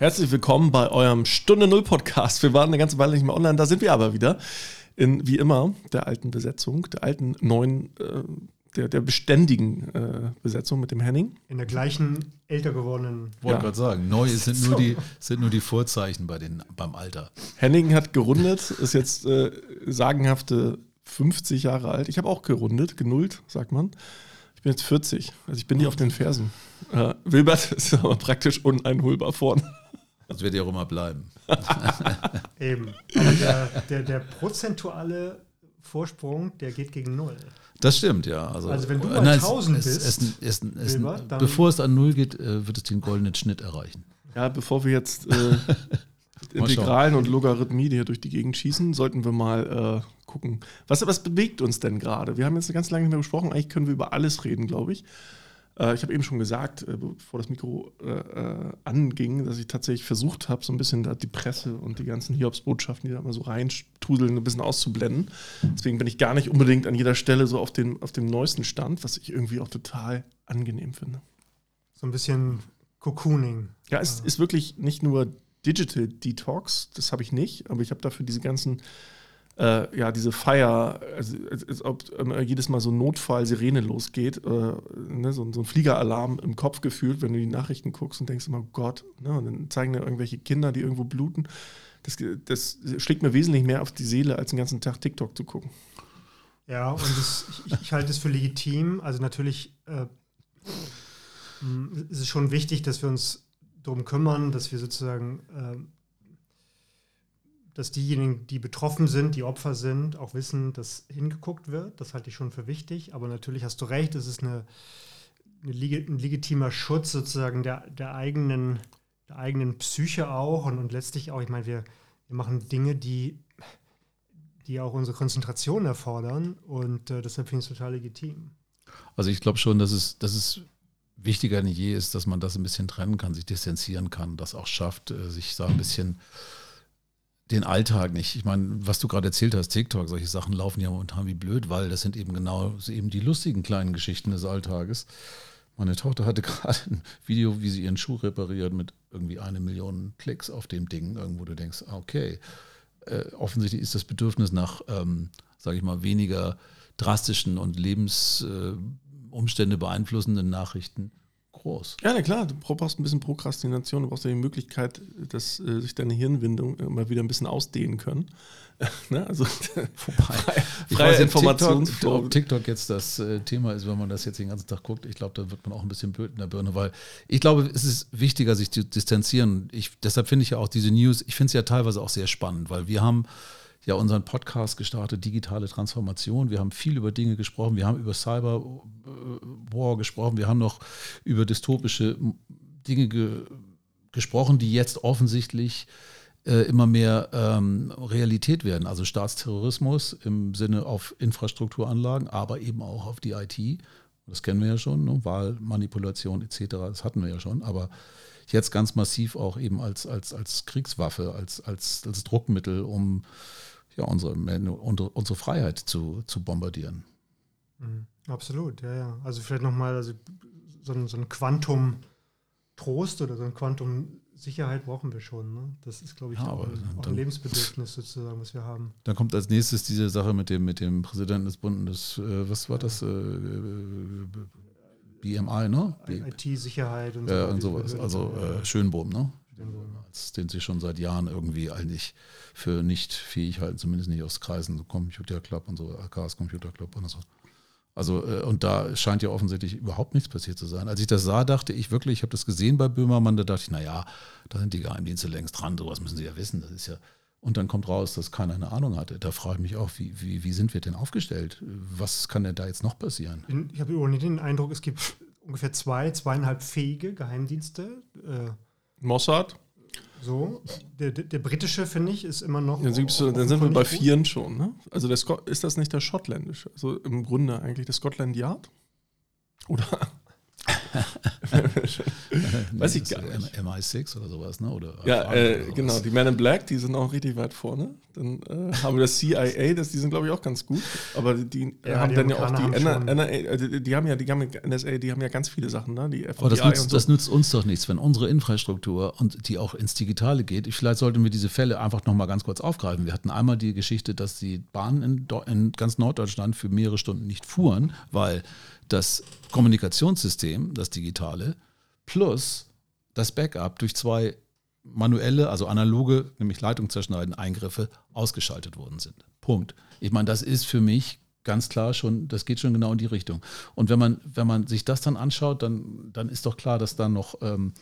Herzlich willkommen bei eurem Stunde Null Podcast. Wir waren eine ganze Weile nicht mehr online, da sind wir aber wieder. In, wie immer, der alten Besetzung, der alten neuen, äh, der, der beständigen äh, Besetzung mit dem Henning. In der gleichen älter gewordenen. Wollte ja. gerade sagen, neu sind, so. nur die, sind nur die Vorzeichen bei den, beim Alter. Henning hat gerundet, ist jetzt äh, sagenhafte 50 Jahre alt. Ich habe auch gerundet, genullt, sagt man. Ich bin jetzt 40, also ich bin nie auf den Fersen. Äh, Wilbert ist aber praktisch uneinholbar vorne. Das wird ja auch immer bleiben. Eben. Aber der, der, der, prozentuale Vorsprung, der geht gegen Null. Das stimmt, ja. Also, also wenn du mal 1000 bist, es, es, es, bevor es an Null geht, äh, wird es den goldenen Schnitt erreichen. Ja, bevor wir jetzt äh, Integralen und Logarithmie hier durch die Gegend schießen, sollten wir mal äh, gucken. Was, was bewegt uns denn gerade? Wir haben jetzt ganz lange nicht mehr besprochen. Eigentlich können wir über alles reden, glaube ich. Äh, ich habe eben schon gesagt, äh, bevor das Mikro äh, anging, dass ich tatsächlich versucht habe, so ein bisschen da die Presse und die ganzen Hiobs-Botschaften, die da immer so reinstrudeln, ein bisschen auszublenden. Deswegen bin ich gar nicht unbedingt an jeder Stelle so auf, den, auf dem neuesten Stand, was ich irgendwie auch total angenehm finde. So ein bisschen Cocooning. Ja, es ist wirklich nicht nur Digital Detox, das habe ich nicht, aber ich habe dafür diese ganzen äh, ja, diese Feier, also, als ob äh, jedes Mal so ein Notfall-Sirene losgeht, äh, ne, so, so, ein Fliegeralarm im Kopf gefühlt, wenn du die Nachrichten guckst und denkst immer, Gott, ne, und dann zeigen da irgendwelche Kinder, die irgendwo bluten. Das, das schlägt mir wesentlich mehr auf die Seele, als den ganzen Tag TikTok zu gucken. Ja, und das, ich, ich, halte es für legitim. Also natürlich äh, ist es schon wichtig, dass wir uns darum kümmern, dass wir sozusagen äh, dass diejenigen, die betroffen sind, die Opfer sind, auch wissen, dass hingeguckt wird. Das halte ich schon für wichtig. Aber natürlich hast du recht, es ist eine, eine ein legitimer Schutz sozusagen der, der, eigenen, der eigenen Psyche auch und, und letztlich auch, ich meine, wir, wir machen Dinge, die, die auch unsere Konzentration erfordern und äh, deshalb finde ich es total legitim. Also ich glaube schon, dass es, dass es wichtiger denn je ist, dass man das ein bisschen trennen kann, sich distanzieren kann, das auch schafft, äh, sich da ein bisschen den Alltag nicht. Ich meine, was du gerade erzählt hast, TikTok, solche Sachen laufen ja momentan wie blöd, weil das sind eben genau eben die lustigen kleinen Geschichten des Alltages. Meine Tochter hatte gerade ein Video, wie sie ihren Schuh repariert mit irgendwie eine Million Klicks auf dem Ding, irgendwo du denkst, ah, okay, äh, offensichtlich ist das Bedürfnis nach, ähm, sage ich mal, weniger drastischen und Lebensumstände äh, beeinflussenden Nachrichten groß. Ja, na klar, du brauchst ein bisschen Prokrastination, du brauchst ja die Möglichkeit, dass äh, sich deine Hirnwindung mal wieder ein bisschen ausdehnen können. ne? Also Wobei, freie Informationsflow. TikTok, ob TikTok jetzt das äh, Thema ist, wenn man das jetzt den ganzen Tag guckt, ich glaube, da wird man auch ein bisschen blöd in der Birne, weil ich glaube, es ist wichtiger, sich zu distanzieren. Ich, deshalb finde ich ja auch diese News, ich finde es ja teilweise auch sehr spannend, weil wir haben ja unseren Podcast gestartet, digitale Transformation. Wir haben viel über Dinge gesprochen. Wir haben über Cyber äh, gesprochen. Wir haben noch über dystopische Dinge ge gesprochen, die jetzt offensichtlich äh, immer mehr ähm, Realität werden. Also Staatsterrorismus im Sinne auf Infrastrukturanlagen, aber eben auch auf die IT. Das kennen wir ja schon, ne? Wahlmanipulation etc. Das hatten wir ja schon. Aber jetzt ganz massiv auch eben als, als, als Kriegswaffe, als, als, als Druckmittel, um ja, unsere, unsere Freiheit zu, zu bombardieren. Mhm. Absolut, ja, ja. Also vielleicht nochmal also so ein, so ein Quantum Trost oder so ein Quantum Sicherheit brauchen wir schon. Ne? Das ist, glaube ich, ja, auch, ein, auch ein Lebensbedürfnis sozusagen, was wir haben. Dann kommt als nächstes diese Sache mit dem, mit dem Präsidenten des Bundes, äh, was war das? Äh, äh BMI, ne? IT-Sicherheit und, so ja, und sowas. Also äh, Schönbohm, ne? Als den sie schon seit Jahren irgendwie eigentlich für nicht fähig halten, zumindest nicht aus Kreisen, so Computer Club und so, Chaos Computer Club und so. Also, äh, und da scheint ja offensichtlich überhaupt nichts passiert zu sein. Als ich das sah, dachte ich wirklich, ich habe das gesehen bei Böhmermann, da dachte ich, naja, da sind die Geheimdienste längst dran, sowas müssen sie ja wissen. Das ist ja. Und dann kommt raus, dass keiner eine Ahnung hatte. Da frage ich mich auch, wie, wie, wie sind wir denn aufgestellt? Was kann denn da jetzt noch passieren? Ich habe übrigens den Eindruck, es gibt ungefähr zwei, zweieinhalb fähige Geheimdienste. Äh, Mossad? So, der, der, der britische, finde ich, ist immer noch. Dann, du, dann sind wir bei vieren schon, ne? Also der Scott, ist das nicht der schottländische? Also im Grunde eigentlich der Scotland Yard? Oder Weiß ich gar nicht. MI6 oder sowas, ne? Oder ja, äh, oder genau. Die Men in Black, die sind auch richtig weit vorne. Dann äh, haben wir das CIA, das, die sind, glaube ich, auch ganz gut. Aber die, ja, haben die dann ja auch die NRA, NRA, äh, die haben ja, die haben NSA, die haben ja ganz viele Sachen, ne? Die Aber das nützt, so. das nützt uns doch nichts, wenn unsere Infrastruktur und die auch ins Digitale geht. Vielleicht sollten wir diese Fälle einfach nochmal ganz kurz aufgreifen. Wir hatten einmal die Geschichte, dass die Bahnen in, in ganz Norddeutschland für mehrere Stunden nicht fuhren, weil das Kommunikationssystem, das digitale, plus das Backup durch zwei manuelle, also analoge, nämlich Leitung zerschneiden, Eingriffe ausgeschaltet worden sind. Punkt. Ich meine, das ist für mich ganz klar schon, das geht schon genau in die Richtung. Und wenn man, wenn man sich das dann anschaut, dann, dann ist doch klar, dass dann noch ähm,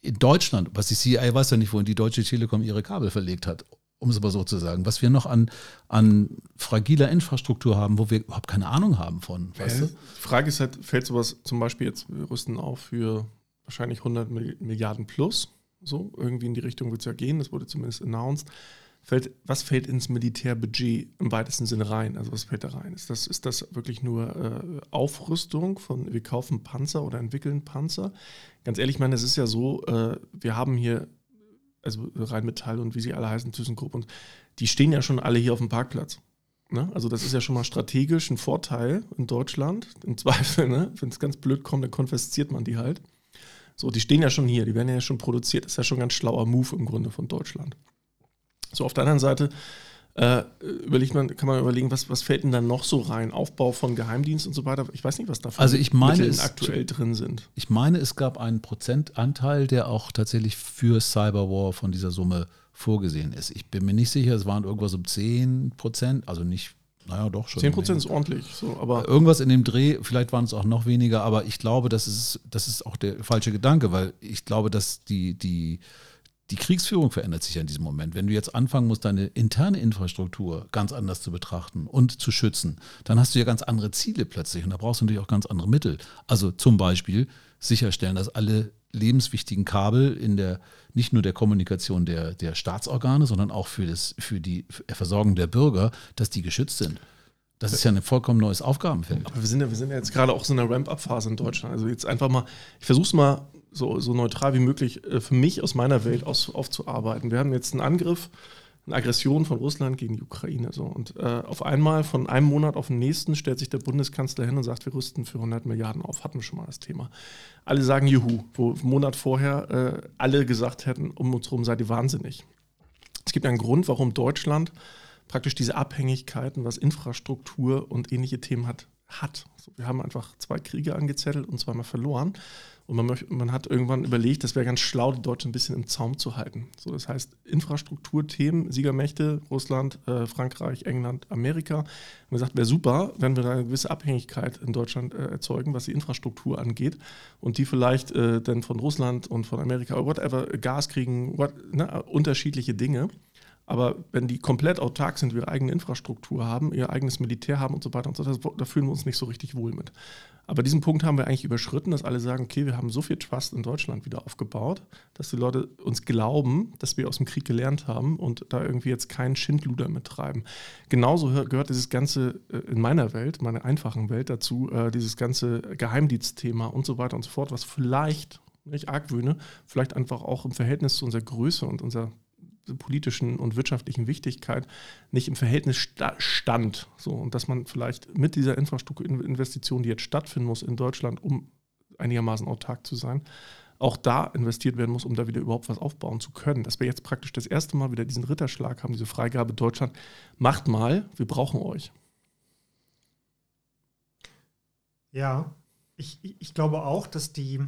in Deutschland, was die CIA weiß ja nicht, wohin die Deutsche Telekom ihre Kabel verlegt hat um es aber so zu sagen, was wir noch an, an fragiler Infrastruktur haben, wo wir überhaupt keine Ahnung haben von. Weißt du? Die Frage ist halt, fällt sowas zum Beispiel jetzt, wir rüsten auf für wahrscheinlich 100 Milliarden plus, so irgendwie in die Richtung wird es ja gehen, das wurde zumindest announced. Fällt, was fällt ins Militärbudget im weitesten Sinne rein? Also was fällt da rein? Ist das, ist das wirklich nur äh, Aufrüstung von, wir kaufen Panzer oder entwickeln Panzer? Ganz ehrlich, ich meine, es ist ja so, äh, wir haben hier also Rheinmetall und wie sie alle heißen, ThyssenKrupp und die stehen ja schon alle hier auf dem Parkplatz. Ne? Also das ist ja schon mal strategisch ein Vorteil in Deutschland. Im Zweifel, ne? wenn es ganz blöd kommt, dann konfisziert man die halt. So, die stehen ja schon hier, die werden ja schon produziert. Das ist ja schon ein ganz schlauer Move im Grunde von Deutschland. So, auf der anderen Seite äh, überlegt man, kann man überlegen, was, was fällt denn dann noch so rein? Aufbau von Geheimdienst und so weiter. Ich weiß nicht, was da also ich meine, Mittel aktuell drin sind. Ich meine, es gab einen Prozentanteil, der auch tatsächlich für Cyberwar von dieser Summe vorgesehen ist. Ich bin mir nicht sicher, es waren irgendwas um 10 Prozent, also nicht naja, doch schon. 10 Prozent ist ordentlich. So, aber Irgendwas in dem Dreh, vielleicht waren es auch noch weniger, aber ich glaube, das ist, das ist auch der falsche Gedanke, weil ich glaube, dass die, die, die Kriegsführung verändert sich ja in diesem Moment. Wenn du jetzt anfangen musst, deine interne Infrastruktur ganz anders zu betrachten und zu schützen, dann hast du ja ganz andere Ziele plötzlich und da brauchst du natürlich auch ganz andere Mittel. Also zum Beispiel sicherstellen, dass alle lebenswichtigen Kabel in der nicht nur der Kommunikation der, der Staatsorgane, sondern auch für, das, für die Versorgung der Bürger, dass die geschützt sind. Das ist ja ein vollkommen neues Aufgabenfeld. Aber wir sind ja, wir sind ja jetzt gerade auch so in einer Ramp-up-Phase in Deutschland. Also jetzt einfach mal, ich versuche es mal so, so neutral wie möglich äh, für mich aus meiner Welt aus, aufzuarbeiten. Wir haben jetzt einen Angriff, eine Aggression von Russland gegen die Ukraine. So. Und äh, auf einmal, von einem Monat auf den nächsten, stellt sich der Bundeskanzler hin und sagt, wir rüsten für 100 Milliarden auf. Hatten wir schon mal das Thema. Alle sagen Juhu, wo einen Monat vorher äh, alle gesagt hätten, um uns herum seid ihr wahnsinnig. Es gibt einen Grund, warum Deutschland praktisch diese Abhängigkeiten, was Infrastruktur und ähnliche Themen hat, hat. So, wir haben einfach zwei Kriege angezettelt und zweimal verloren. Und man, man hat irgendwann überlegt, das wäre ganz schlau, die Deutschen ein bisschen im Zaum zu halten. So, das heißt, Infrastrukturthemen, Siegermächte, Russland, äh, Frankreich, England, Amerika. Und gesagt, wäre super, wenn wir da eine gewisse Abhängigkeit in Deutschland äh, erzeugen, was die Infrastruktur angeht. Und die vielleicht äh, dann von Russland und von Amerika, whatever, Gas kriegen, what, ne, unterschiedliche Dinge. Aber wenn die komplett autark sind, ihre eigene Infrastruktur haben, ihr eigenes Militär haben und so weiter und so fort, da fühlen wir uns nicht so richtig wohl mit. Aber diesen Punkt haben wir eigentlich überschritten, dass alle sagen, okay, wir haben so viel Trust in Deutschland wieder aufgebaut, dass die Leute uns glauben, dass wir aus dem Krieg gelernt haben und da irgendwie jetzt keinen Schindluder mittreiben. Genauso gehört dieses ganze äh, in meiner Welt, meiner einfachen Welt dazu, äh, dieses ganze Geheimdienstthema und so weiter und so fort, was vielleicht, nicht argwöhne, vielleicht einfach auch im Verhältnis zu unserer Größe und unserer politischen und wirtschaftlichen Wichtigkeit nicht im Verhältnis sta stand. So, und dass man vielleicht mit dieser Infrastrukturinvestition, die jetzt stattfinden muss in Deutschland, um einigermaßen autark zu sein, auch da investiert werden muss, um da wieder überhaupt was aufbauen zu können. Dass wir jetzt praktisch das erste Mal wieder diesen Ritterschlag haben, diese Freigabe Deutschland. Macht mal, wir brauchen euch. Ja, ich, ich glaube auch, dass die,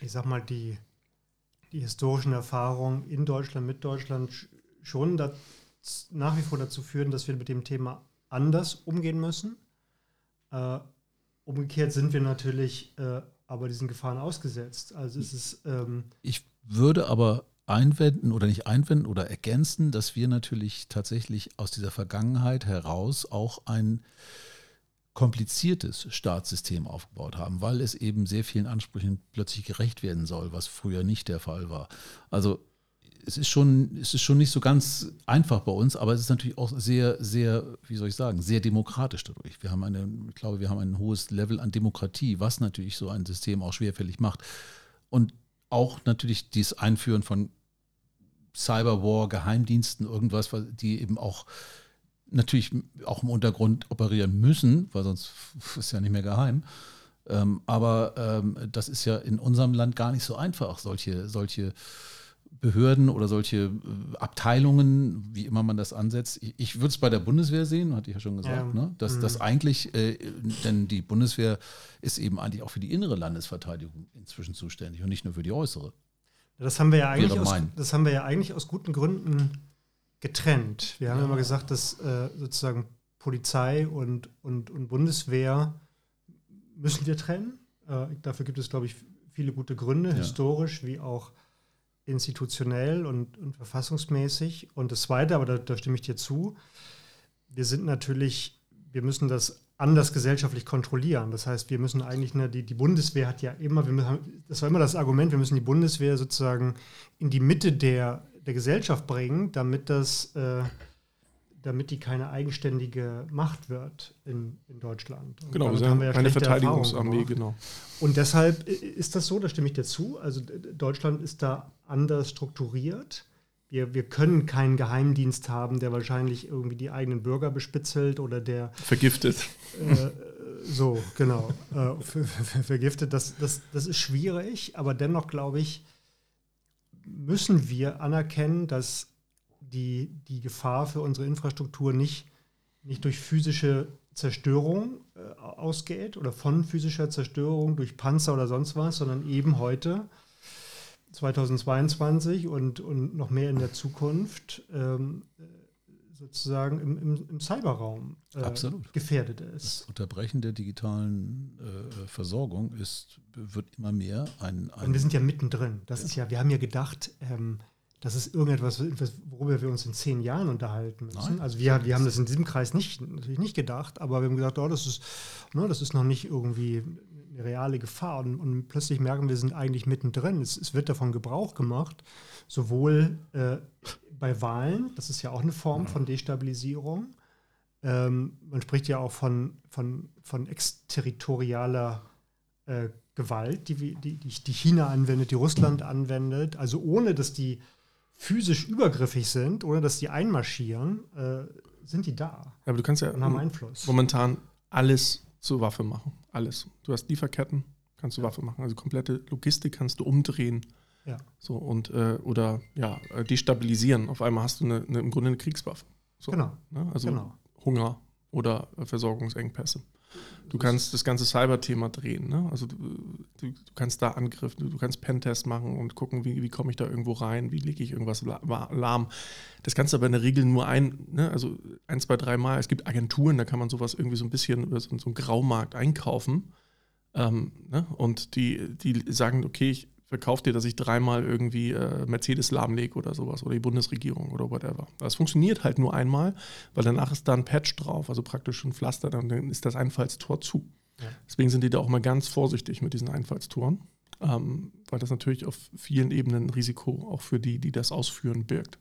ich sag mal, die die historischen Erfahrungen in Deutschland, mit Deutschland schon das, nach wie vor dazu führen, dass wir mit dem Thema anders umgehen müssen. Äh, umgekehrt sind wir natürlich äh, aber diesen Gefahren ausgesetzt. Also es ist. Ähm ich würde aber einwenden oder nicht einwenden oder ergänzen, dass wir natürlich tatsächlich aus dieser Vergangenheit heraus auch ein kompliziertes Staatssystem aufgebaut haben, weil es eben sehr vielen Ansprüchen plötzlich gerecht werden soll, was früher nicht der Fall war. Also es ist schon, es ist schon nicht so ganz einfach bei uns, aber es ist natürlich auch sehr, sehr, wie soll ich sagen, sehr demokratisch dadurch. Wir haben eine, ich glaube, wir haben ein hohes Level an Demokratie, was natürlich so ein System auch schwerfällig macht. Und auch natürlich dieses Einführen von Cyberwar, Geheimdiensten, irgendwas, die eben auch natürlich auch im Untergrund operieren müssen, weil sonst ist es ja nicht mehr geheim. Ähm, aber ähm, das ist ja in unserem Land gar nicht so einfach, solche, solche Behörden oder solche äh, Abteilungen, wie immer man das ansetzt. Ich, ich würde es bei der Bundeswehr sehen, hatte ich ja schon gesagt, ja. ne? dass mhm. das eigentlich, äh, denn die Bundeswehr ist eben eigentlich auch für die innere Landesverteidigung inzwischen zuständig und nicht nur für die äußere. Das haben wir ja eigentlich, aus, das haben wir ja eigentlich aus guten Gründen getrennt. Wir haben ja. immer gesagt, dass äh, sozusagen Polizei und, und, und Bundeswehr müssen wir trennen. Äh, dafür gibt es, glaube ich, viele gute Gründe, ja. historisch wie auch institutionell und, und, verfassungsmäßig. Und das Zweite, aber da, da, stimme ich dir zu, wir sind natürlich, wir müssen das anders gesellschaftlich kontrollieren. Das heißt, wir müssen eigentlich, ne, die, die Bundeswehr hat ja immer, wir müssen, das war immer das Argument, wir müssen die Bundeswehr sozusagen in die Mitte der, der Gesellschaft bringen, damit das äh, damit die keine eigenständige Macht wird in, in Deutschland. Und genau, wir haben ja eine Verteidigungsarmee, genau. Und deshalb ist das so, da stimme ich dir zu. Also Deutschland ist da anders strukturiert. Wir, wir können keinen Geheimdienst haben, der wahrscheinlich irgendwie die eigenen Bürger bespitzelt oder der vergiftet. Äh, so, genau. Äh, vergiftet, das, das, das ist schwierig, aber dennoch glaube ich, müssen wir anerkennen, dass die, die Gefahr für unsere Infrastruktur nicht, nicht durch physische Zerstörung äh, ausgeht oder von physischer Zerstörung durch Panzer oder sonst was, sondern eben heute, 2022 und, und noch mehr in der Zukunft, ähm, sozusagen im, im, im Cyberraum äh, gefährdet ist. Das Unterbrechen der digitalen äh, Versorgung ist, wird immer mehr ein, ein Und wir sind ja mittendrin. Das ja. ist ja, wir haben ja gedacht, ähm, das ist irgendetwas, worüber wir uns in zehn Jahren unterhalten müssen. Nein. Also wir, wir haben das in diesem Kreis nicht, natürlich nicht gedacht, aber wir haben gesagt, oh, das, ist, ne, das ist noch nicht irgendwie eine reale Gefahr. Und, und plötzlich merken wir, wir sind eigentlich mittendrin. Es, es wird davon Gebrauch gemacht, sowohl äh, bei Wahlen, das ist ja auch eine Form von Destabilisierung. Ähm, man spricht ja auch von, von, von exterritorialer äh, Gewalt, die, die, die China anwendet, die Russland anwendet, also ohne dass die physisch übergriffig sind, ohne dass die einmarschieren, äh, sind die da. Ja, aber du kannst ja und haben Einfluss. momentan alles zur Waffe machen. Alles. Du hast Lieferketten, kannst du Waffe machen. Also komplette Logistik kannst du umdrehen. Ja. So und äh, oder ja, äh, destabilisieren. Auf einmal hast du eine, eine, im Grunde eine Kriegswaffe. So, genau. Ne? Also genau. Hunger oder Versorgungsengpässe. Du kannst das ganze Cyber-Thema drehen. Ne? Also du, du, du, kannst da Angriff, du, du kannst Pentest machen und gucken, wie, wie komme ich da irgendwo rein, wie lege ich irgendwas lahm. Das kannst du aber in der Regel nur ein, ne? also ein, zwei, drei Mal. Es gibt Agenturen, da kann man sowas irgendwie so ein bisschen über so, so einen Graumarkt einkaufen. Ähm, ne? Und die, die sagen, okay, ich verkauft dir, dass ich dreimal irgendwie äh, Mercedes lahmlege oder sowas oder die Bundesregierung oder whatever. Das funktioniert halt nur einmal, weil danach ist da ein Patch drauf, also praktisch ein Pflaster, dann ist das Einfallstor zu. Ja. Deswegen sind die da auch mal ganz vorsichtig mit diesen Einfallstoren, ähm, weil das natürlich auf vielen Ebenen ein Risiko auch für die, die das ausführen, birgt.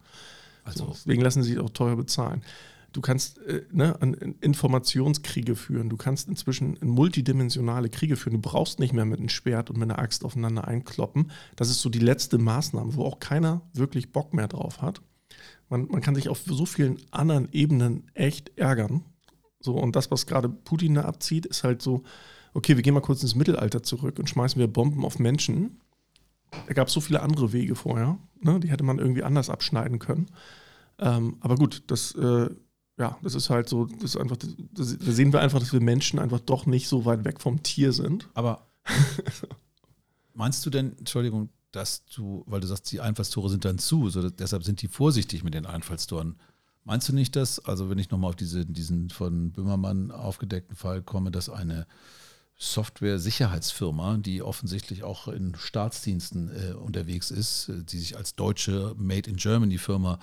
Also so, deswegen lassen sie auch teuer bezahlen. Du kannst äh, ne, Informationskriege führen. Du kannst inzwischen in multidimensionale Kriege führen. Du brauchst nicht mehr mit einem Schwert und mit einer Axt aufeinander einkloppen. Das ist so die letzte Maßnahme, wo auch keiner wirklich Bock mehr drauf hat. Man, man kann sich auf so vielen anderen Ebenen echt ärgern. So, und das, was gerade Putin da abzieht, ist halt so, okay, wir gehen mal kurz ins Mittelalter zurück und schmeißen wir Bomben auf Menschen. Da gab es so viele andere Wege vorher. Ne? Die hätte man irgendwie anders abschneiden können. Ähm, aber gut, das äh, ja, das ist halt so, das ist einfach, das, da sehen wir einfach, dass wir Menschen einfach doch nicht so weit weg vom Tier sind. Aber meinst du denn, Entschuldigung, dass du, weil du sagst, die Einfallstore sind dann zu, so deshalb sind die vorsichtig mit den Einfallstoren. Meinst du nicht, dass, also wenn ich nochmal auf diese, diesen von Böhmermann aufgedeckten Fall komme, dass eine Software-Sicherheitsfirma, die offensichtlich auch in Staatsdiensten äh, unterwegs ist, äh, die sich als deutsche Made in Germany Firma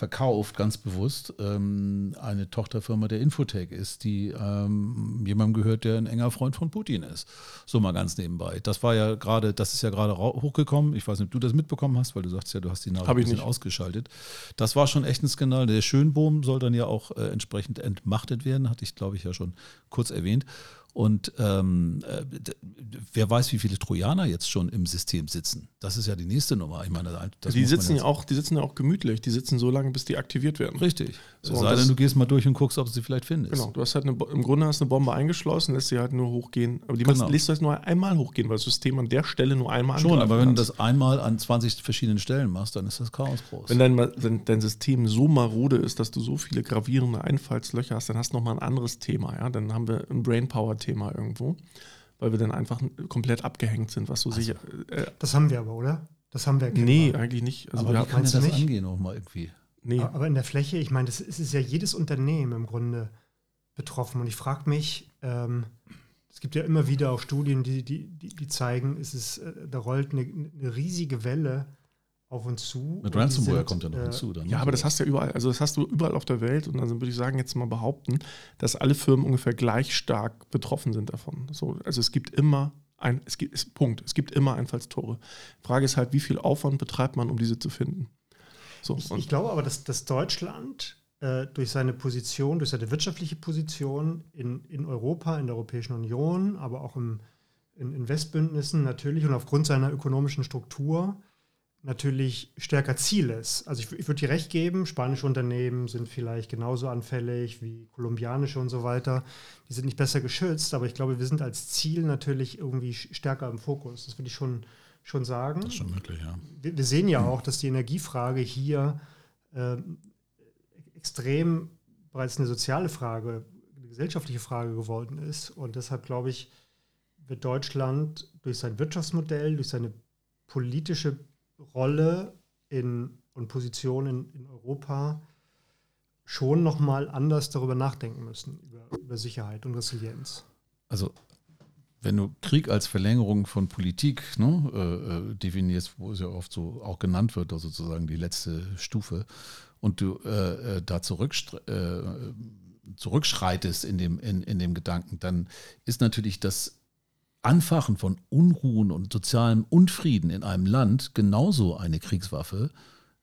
verkauft, ganz bewusst, ähm, eine Tochterfirma der Infotech ist, die ähm, jemandem gehört, der ein enger Freund von Putin ist. So mal ganz nebenbei. Das war ja gerade, das ist ja gerade hochgekommen. Ich weiß nicht, ob du das mitbekommen hast, weil du sagst ja, du hast die Nachricht ein bisschen nicht. ausgeschaltet. Das war schon echt ein Skandal. Der Schönbohm soll dann ja auch äh, entsprechend entmachtet werden, hatte ich, glaube ich, ja schon kurz erwähnt. Und ähm, äh, wer weiß, wie viele Trojaner jetzt schon im System sitzen. Das ist ja die nächste Nummer. Ich meine, die sitzen ja auch, die sitzen ja auch gemütlich. Die sitzen so lange, bis die aktiviert werden. Richtig. So, Sei denn, du gehst mal durch und guckst, ob du sie vielleicht findest. Genau. Du hast halt eine, im Grunde hast eine Bombe eingeschlossen, lässt sie halt nur hochgehen. Aber die genau. lässt du halt nur einmal hochgehen, weil das System an der Stelle nur einmal Schon, aber wenn kannst. du das einmal an 20 verschiedenen Stellen machst, dann ist das Chaos groß. Wenn dein, wenn dein System so marode ist, dass du so viele gravierende Einfallslöcher hast, dann hast du nochmal ein anderes Thema. Ja? Dann haben wir ein Brainpower-Thema irgendwo weil wir dann einfach komplett abgehängt sind, was so also, sicher. Äh, das haben wir aber, oder? Das haben wir. Nee, eigentlich nicht. Also aber wie kann das nicht? angehen auch mal irgendwie? Nee. Aber in der Fläche, ich meine, das ist, ja jedes Unternehmen im Grunde betroffen. Und ich frage mich, ähm, es gibt ja immer wieder auch Studien, die, die, die, die zeigen, es ist, äh, da rollt eine, eine riesige Welle auf uns zu. Mit Ransomware sind, kommt ja noch äh, hinzu. Dann, ja, ne? aber das hast du ja überall. Also das hast du überall auf der Welt und dann würde ich sagen, jetzt mal behaupten, dass alle Firmen ungefähr gleich stark betroffen sind davon. So, also es gibt immer ein, es gibt, es, Punkt, es gibt immer Einfallstore. Frage ist halt, wie viel Aufwand betreibt man, um diese zu finden? So, ich, ich glaube aber, dass, dass Deutschland äh, durch seine Position, durch seine wirtschaftliche Position in, in Europa, in der Europäischen Union, aber auch im, in, in Westbündnissen natürlich und aufgrund seiner ökonomischen Struktur natürlich stärker Ziel ist. Also ich, ich würde dir recht geben, spanische Unternehmen sind vielleicht genauso anfällig wie kolumbianische und so weiter. Die sind nicht besser geschützt, aber ich glaube, wir sind als Ziel natürlich irgendwie stärker im Fokus. Das würde ich schon, schon sagen. Das ist schon möglich, ja. Wir, wir sehen ja auch, dass die Energiefrage hier äh, extrem bereits eine soziale Frage, eine gesellschaftliche Frage geworden ist. Und deshalb glaube ich, wird Deutschland durch sein Wirtschaftsmodell, durch seine politische Rolle in, und Position in, in Europa schon nochmal anders darüber nachdenken müssen, über, über Sicherheit und Resilienz. Also wenn du Krieg als Verlängerung von Politik ne, äh, äh definierst, wo es ja oft so auch genannt wird, also sozusagen die letzte Stufe, und du äh, äh da äh, zurückschreitest in dem, in, in dem Gedanken, dann ist natürlich das Anfachen von Unruhen und sozialem Unfrieden in einem Land genauso eine Kriegswaffe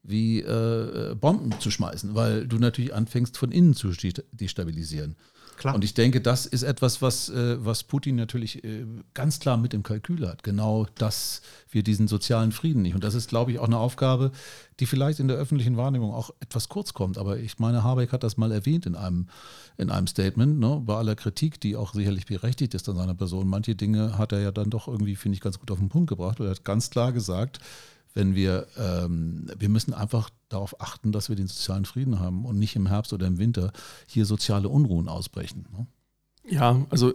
wie äh, Bomben zu schmeißen, weil du natürlich anfängst von innen zu destabilisieren. Klar. Und ich denke, das ist etwas, was, äh, was Putin natürlich äh, ganz klar mit im Kalkül hat. Genau, dass wir diesen sozialen Frieden nicht. Und das ist, glaube ich, auch eine Aufgabe, die vielleicht in der öffentlichen Wahrnehmung auch etwas kurz kommt. Aber ich meine, Habeck hat das mal erwähnt in einem, in einem Statement, ne, bei aller Kritik, die auch sicherlich berechtigt ist an seiner Person. Manche Dinge hat er ja dann doch irgendwie, finde ich, ganz gut auf den Punkt gebracht. er hat ganz klar gesagt, wenn wir, ähm, wir müssen einfach darauf achten, dass wir den sozialen Frieden haben und nicht im Herbst oder im Winter hier soziale Unruhen ausbrechen. Ne? Ja, also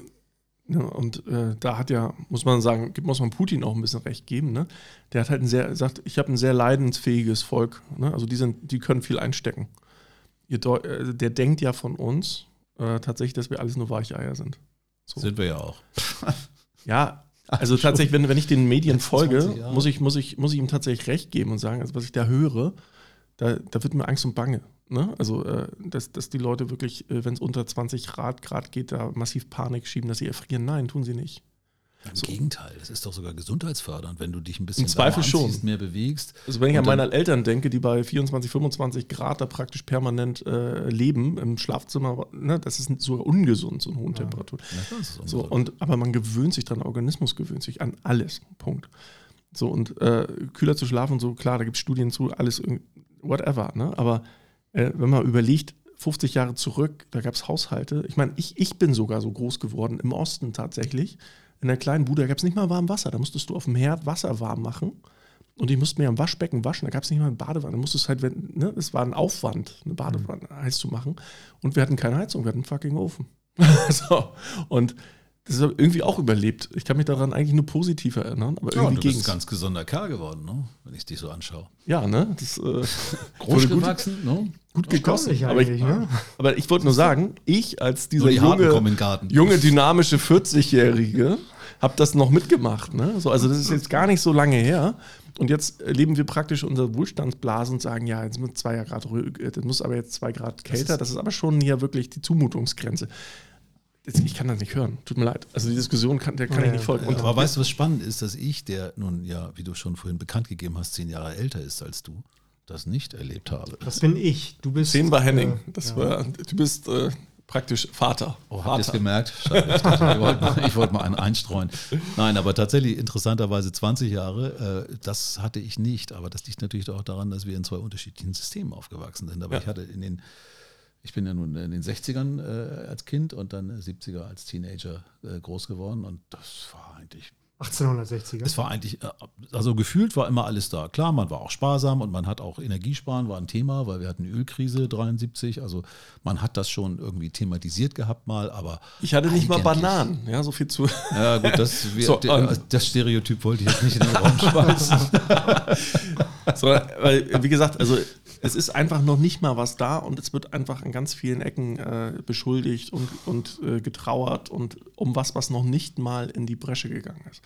ja, ne, und äh, da hat ja, muss man sagen, muss man Putin auch ein bisschen recht geben. Ne? Der hat halt ein sehr, sagt, ich habe ein sehr leidensfähiges Volk. Ne? Also die sind, die können viel einstecken. Ihr, äh, der denkt ja von uns äh, tatsächlich, dass wir alles nur Weicheier sind. So. Sind wir ja auch. ja, also tatsächlich, wenn, wenn ich den Medien folge, muss ich, muss, ich, muss ich ihm tatsächlich recht geben und sagen, also was ich da höre, da, da wird mir Angst und Bange. Ne? Also, äh, dass, dass die Leute wirklich, äh, wenn es unter 20 Grad, Grad geht, da massiv Panik schieben, dass sie erfrieren. Nein, tun sie nicht. Im so. Gegenteil, das ist doch sogar gesundheitsfördernd, wenn du dich ein bisschen Zweifel schon. mehr bewegst. Also wenn ich an meine Eltern denke, die bei 24, 25 Grad da praktisch permanent äh, leben im Schlafzimmer, ne, das ist sogar ungesund, so eine hohe Temperatur. Ja, so, und, aber man gewöhnt sich dran, der Organismus gewöhnt sich an alles. Punkt. So, und äh, kühler zu schlafen und so, klar, da gibt es Studien zu, alles, whatever, ne? Aber äh, wenn man überlegt, 50 Jahre zurück, da gab es Haushalte. Ich meine, ich, ich bin sogar so groß geworden, im Osten tatsächlich in der kleinen Bude, da gab es nicht mal warm Wasser. Da musstest du auf dem Herd Wasser warm machen. Und ich musste mir am Waschbecken waschen. Da gab es nicht mal eine Badewanne. Da musstest halt, ne, es war ein Aufwand, eine Badewanne mhm. heiß zu machen. Und wir hatten keine Heizung, wir hatten einen fucking Ofen. so. Und das ist irgendwie auch überlebt. Ich kann mich daran eigentlich nur positiv erinnern. Aber ja, irgendwie du bist ein ganz gesunder Kerl geworden, ne? wenn ich dich so anschaue. Ja, ne? Das, äh, Groß gewachsen, gut, ne? Gut gekostet. Aber ich, ne? aber ich wollte nur sagen, ich als dieser die junge, junge, dynamische 40-Jährige habe das noch mitgemacht. Ne? So, also das ist jetzt gar nicht so lange her. Und jetzt leben wir praktisch unsere Wohlstandsblase und sagen, ja, jetzt muss zwei Grad, das muss aber jetzt zwei Grad kälter. Das ist, das ist aber schon hier wirklich die Zumutungsgrenze. Ich kann das nicht hören. Tut mir leid. Also die Diskussion kann, der kann ja, ich nicht folgen. Ja, aber weißt du, was spannend ist, dass ich, der nun ja, wie du schon vorhin bekannt gegeben hast, zehn Jahre älter ist als du, das nicht erlebt habe. Das bin ich. Du bist. Zehn war Henning. Äh, das ja. war, du bist äh, praktisch Vater. Oh, habt ihr es gemerkt? Schade, ich, dachte, ich wollte mal, wollt mal einen einstreuen. Nein, aber tatsächlich interessanterweise 20 Jahre, äh, das hatte ich nicht. Aber das liegt natürlich auch daran, dass wir in zwei unterschiedlichen Systemen aufgewachsen sind. Aber ich hatte in den ich bin ja nun in den 60ern äh, als Kind und dann 70er als Teenager äh, groß geworden und das war eigentlich 1860er. Es war eigentlich, äh, also gefühlt war immer alles da. Klar, man war auch sparsam und man hat auch Energiesparen, war ein Thema, weil wir hatten Ölkrise 73. Also man hat das schon irgendwie thematisiert gehabt mal, aber. Ich hatte nicht mal Bananen, ja, so viel zu. Ja, gut, das, wir, so, um, das Stereotyp wollte ich jetzt nicht in den Raum schmeißen. so, weil, wie gesagt, also es ist einfach noch nicht mal was da und es wird einfach an ganz vielen Ecken äh, beschuldigt und, und äh, getrauert und um was, was noch nicht mal in die Bresche gegangen ist.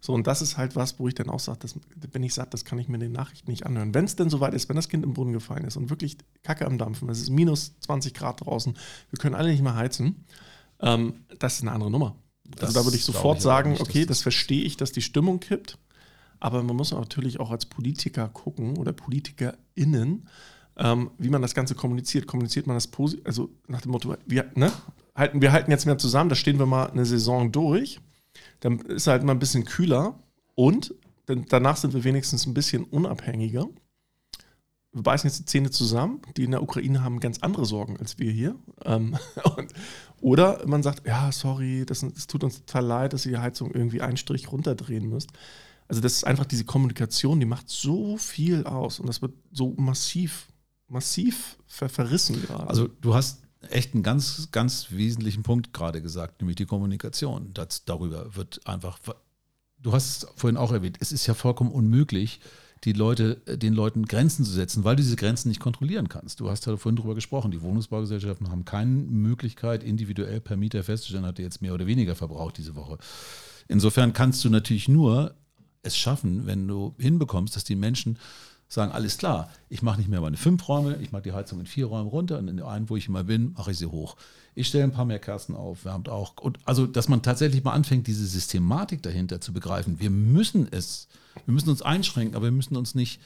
So, und das ist halt was, wo ich dann auch sage, das, wenn ich sage, das kann ich mir in den Nachrichten nicht anhören. Wenn es denn soweit ist, wenn das Kind im Brunnen gefallen ist und wirklich Kacke am Dampfen, es ist minus 20 Grad draußen, wir können alle nicht mehr heizen, ähm, das ist eine andere Nummer. Also das also da würde ich sofort ich sagen, nicht, okay, das verstehe ich, dass die Stimmung kippt. Aber man muss natürlich auch als Politiker gucken oder PolitikerInnen, ähm, wie man das Ganze kommuniziert. Kommuniziert man das positiv, also nach dem Motto, wir, ne, halten, wir halten jetzt mehr zusammen, da stehen wir mal eine Saison durch, dann ist halt mal ein bisschen kühler und danach sind wir wenigstens ein bisschen unabhängiger. Wir beißen jetzt die Zähne zusammen. Die in der Ukraine haben ganz andere Sorgen als wir hier. Ähm, und, oder man sagt, ja, sorry, das, das, tut uns total leid, dass ihr die Heizung irgendwie einen Strich runterdrehen müsst. Also das ist einfach diese Kommunikation, die macht so viel aus und das wird so massiv, massiv ver verrissen gerade. Also du hast echt einen ganz, ganz wesentlichen Punkt gerade gesagt, nämlich die Kommunikation. Das, darüber wird einfach, du hast es vorhin auch erwähnt, es ist ja vollkommen unmöglich, die Leute, den Leuten Grenzen zu setzen, weil du diese Grenzen nicht kontrollieren kannst. Du hast ja vorhin darüber gesprochen, die Wohnungsbaugesellschaften haben keine Möglichkeit, individuell per Mieter festzustellen, hat er jetzt mehr oder weniger verbraucht diese Woche. Insofern kannst du natürlich nur es schaffen, wenn du hinbekommst, dass die Menschen sagen, alles klar, ich mache nicht mehr meine fünf Räume, ich mache die Heizung in vier Räumen runter und in einen, wo ich immer bin, mache ich sie hoch. Ich stelle ein paar mehr Kerzen auf, wärmt auch. Und also, dass man tatsächlich mal anfängt, diese Systematik dahinter zu begreifen. Wir müssen es, wir müssen uns einschränken, aber wir müssen uns nicht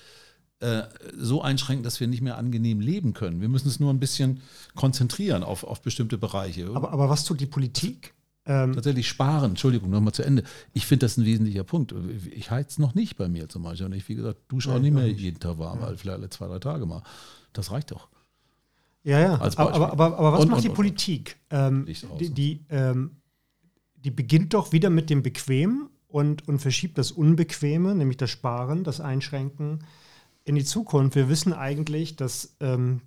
äh, so einschränken, dass wir nicht mehr angenehm leben können. Wir müssen es nur ein bisschen konzentrieren auf, auf bestimmte Bereiche. Aber, aber was tut die Politik? Ähm, Tatsächlich sparen, Entschuldigung, nochmal zu Ende. Ich finde das ein wesentlicher Punkt. Ich heiz noch nicht bei mir zum Beispiel. Und ich, wie gesagt, dusche auch nicht mehr jeden Tag warm, ja. vielleicht alle zwei, drei Tage mal. Das reicht doch. Ja, ja. Aber, aber, aber, aber, was und, macht und, die und, Politik? Ähm, die, die, ähm, die, beginnt doch wieder mit dem Bequem und, und verschiebt das Unbequeme, nämlich das Sparen, das Einschränken in die Zukunft. Wir wissen eigentlich, dass ähm,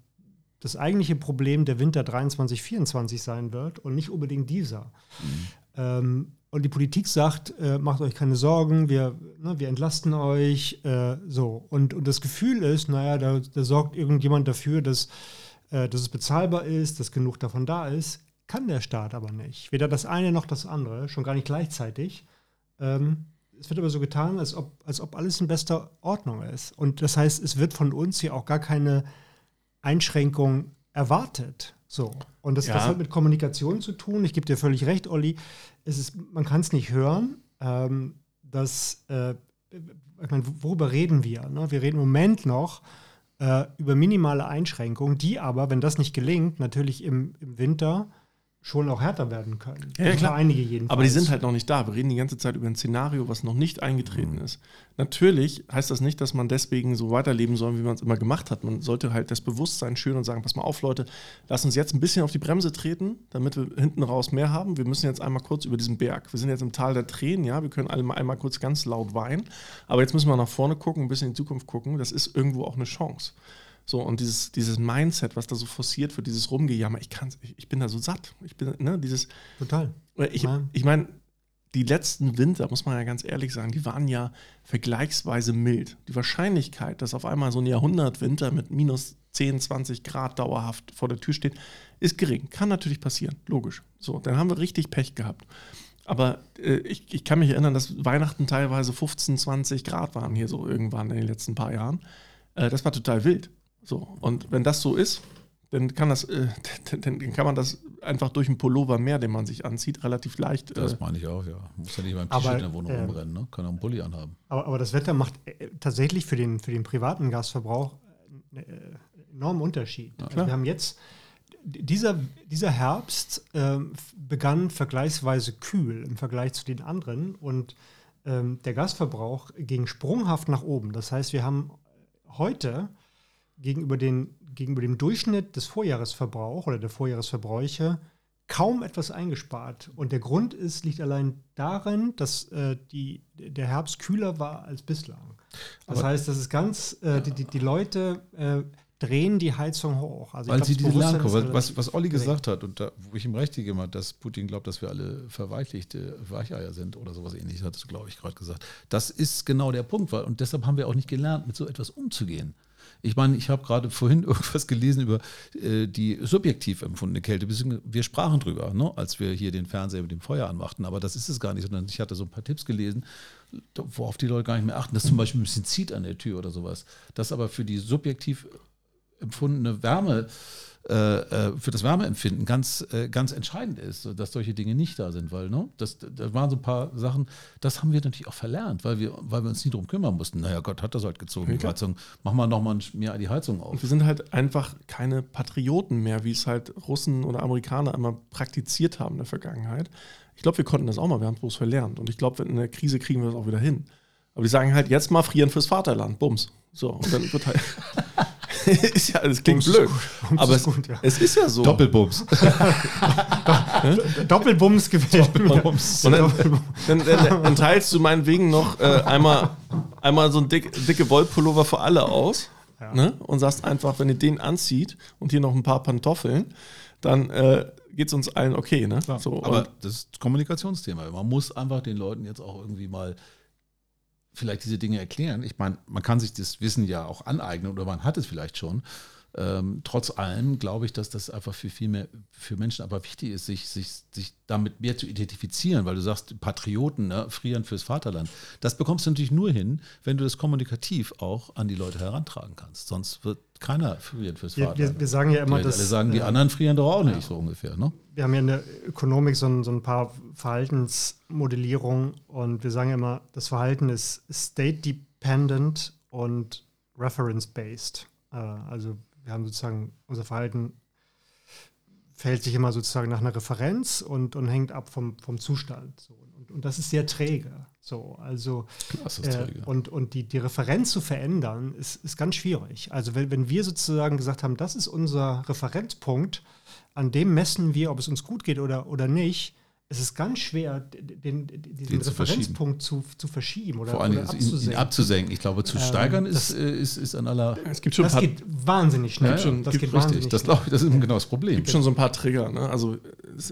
das eigentliche Problem der Winter 23, 24 sein wird und nicht unbedingt dieser. Mhm. Ähm, und die Politik sagt, äh, macht euch keine Sorgen, wir, ne, wir entlasten euch. Äh, so. Und, und das Gefühl ist, naja, da, da sorgt irgendjemand dafür, dass, äh, dass es bezahlbar ist, dass genug davon da ist. Kann der Staat aber nicht. Weder das eine noch das andere, schon gar nicht gleichzeitig. Ähm, es wird aber so getan, als ob, als ob alles in bester Ordnung ist. Und das heißt, es wird von uns hier auch gar keine Einschränkung erwartet. So. Und das, ja. das hat mit Kommunikation zu tun. Ich gebe dir völlig recht, Olli. Es ist, man kann es nicht hören. Ähm, dass, äh, ich meine, worüber reden wir? Ne? Wir reden im Moment noch äh, über minimale Einschränkungen, die aber, wenn das nicht gelingt, natürlich im, im Winter schon auch härter werden können. Ja, klar. Einige jedenfalls. Aber die sind halt noch nicht da. Wir reden die ganze Zeit über ein Szenario, was noch nicht eingetreten mhm. ist. Natürlich heißt das nicht, dass man deswegen so weiterleben soll, wie man es immer gemacht hat. Man sollte halt das Bewusstsein schüren und sagen, pass mal auf, Leute, lass uns jetzt ein bisschen auf die Bremse treten, damit wir hinten raus mehr haben. Wir müssen jetzt einmal kurz über diesen Berg. Wir sind jetzt im Tal der Tränen, ja, wir können alle mal einmal kurz ganz laut weinen. Aber jetzt müssen wir nach vorne gucken, ein bisschen in die Zukunft gucken. Das ist irgendwo auch eine Chance. So, und dieses, dieses Mindset, was da so forciert wird, dieses Rumgejammer, ich kann ich, ich bin da so satt. Ich bin, ne, dieses. Total. Ich, ich meine, die letzten Winter, muss man ja ganz ehrlich sagen, die waren ja vergleichsweise mild. Die Wahrscheinlichkeit, dass auf einmal so ein Jahrhundertwinter mit minus 10, 20 Grad dauerhaft vor der Tür steht, ist gering. Kann natürlich passieren, logisch. So, dann haben wir richtig Pech gehabt. Aber äh, ich, ich kann mich erinnern, dass Weihnachten teilweise 15, 20 Grad waren hier so irgendwann in den letzten paar Jahren. Äh, das war total wild. So. Und wenn das so ist, dann kann, das, äh, dann kann man das einfach durch einen Pullover mehr, den man sich anzieht, relativ leicht. Das äh, meine ich auch, ja. Muss ja nicht beim T-Shirt in der Wohnung äh, rumrennen, ne? kann auch einen Pulli anhaben. Aber, aber das Wetter macht äh, tatsächlich für den, für den privaten Gasverbrauch einen äh, enormen Unterschied. Ja, also wir haben jetzt, dieser, dieser Herbst ähm, begann vergleichsweise kühl im Vergleich zu den anderen und ähm, der Gasverbrauch ging sprunghaft nach oben. Das heißt, wir haben heute gegenüber, den, gegenüber dem Durchschnitt des Vorjahresverbrauchs oder der Vorjahresverbräuche kaum etwas eingespart. Und der Grund ist, liegt allein darin, dass äh, die, der Herbst kühler war als bislang. Das Aber heißt, das ist ganz, äh, die, die, die, Leute äh, drehen die Heizung hoch. Also Weil glaub, sie diese Lernkurve, was, was Olli gesagt hat, und da, wo ich ihm recht gegeben habe, dass Putin glaubt, dass wir alle verweichlichte Weicheier sind oder sowas ähnliches, hat es, glaube ich, gerade gesagt. Das ist genau der Punkt, weil, und deshalb haben wir auch nicht gelernt, mit so etwas umzugehen. Ich meine, ich habe gerade vorhin irgendwas gelesen über äh, die subjektiv empfundene Kälte. Wir sprachen drüber, ne, als wir hier den Fernseher mit dem Feuer anmachten. Aber das ist es gar nicht, sondern ich hatte so ein paar Tipps gelesen, worauf die Leute gar nicht mehr achten, dass zum Beispiel ein bisschen zieht an der Tür oder sowas. Das aber für die subjektiv empfundene Wärme für das Wärmeempfinden ganz, äh, ganz entscheidend ist, dass solche Dinge nicht da sind, weil ne, das, das waren so ein paar Sachen, das haben wir natürlich auch verlernt, weil wir, weil wir uns nie darum kümmern mussten. Naja, Gott hat das halt gezogen, die Heizung, machen wir nochmal mehr die Heizung auf. Und wir sind halt einfach keine Patrioten mehr, wie es halt Russen oder Amerikaner immer praktiziert haben in der Vergangenheit. Ich glaube, wir konnten das auch mal, wir haben es bloß verlernt. Und ich glaube, in der Krise kriegen wir das auch wieder hin. Aber die sagen halt, jetzt mal frieren fürs Vaterland, bums. So, und dann wird halt. ja, das klingt Bums blöd. Bums aber es, gut, ja. es, ist ja so. Doppelbums. Doppelbums gewählt. Doppelbums. Und dann, dann, dann, dann, teilst du meinetwegen noch äh, einmal, einmal so ein dick, dicke Wollpullover für alle aus. Ja. Ne? Und sagst einfach, wenn ihr den anzieht und hier noch ein paar Pantoffeln, dann äh, geht es uns allen okay. Ne? So, aber das ist Kommunikationsthema. Man muss einfach den Leuten jetzt auch irgendwie mal vielleicht diese Dinge erklären. Ich meine, man kann sich das Wissen ja auch aneignen oder man hat es vielleicht schon. Ähm, trotz allem glaube ich, dass das einfach für viel mehr, für Menschen aber wichtig ist, sich, sich, sich damit mehr zu identifizieren, weil du sagst, Patrioten, ne, frieren fürs Vaterland. Das bekommst du natürlich nur hin, wenn du das kommunikativ auch an die Leute herantragen kannst. Sonst wird keiner frieren fürs Vaterland. Wir, wir sagen ja immer, dass. Alle sagen, die äh, anderen frieren doch auch nicht, so ungefähr. Ne? Wir haben ja in der Ökonomik so ein, so ein paar Verhaltensmodellierungen und wir sagen ja immer, das Verhalten ist state-dependent und reference-based. Äh, also wir haben sozusagen unser Verhalten verhält sich immer sozusagen nach einer Referenz und, und hängt ab vom, vom Zustand. So. Und, und das ist sehr träge. So, also äh, und, und die, die Referenz zu verändern, ist, ist ganz schwierig. Also wenn, wenn wir sozusagen gesagt haben, das ist unser Referenzpunkt, an dem messen wir, ob es uns gut geht oder, oder nicht, es ist ganz schwer, den, den, den Referenzpunkt zu, zu, verschieben oder, Vor allem oder abzusenken. Ihn abzusenken. Ich glaube, zu ähm, steigern ist, äh, ist, ist an aller. Es gibt schon das geht wahnsinnig schnell. Ja, schon, das geht richtig. Das, ich, das ist genau das Problem. Es gibt schon so ein paar Trigger. Ne? Also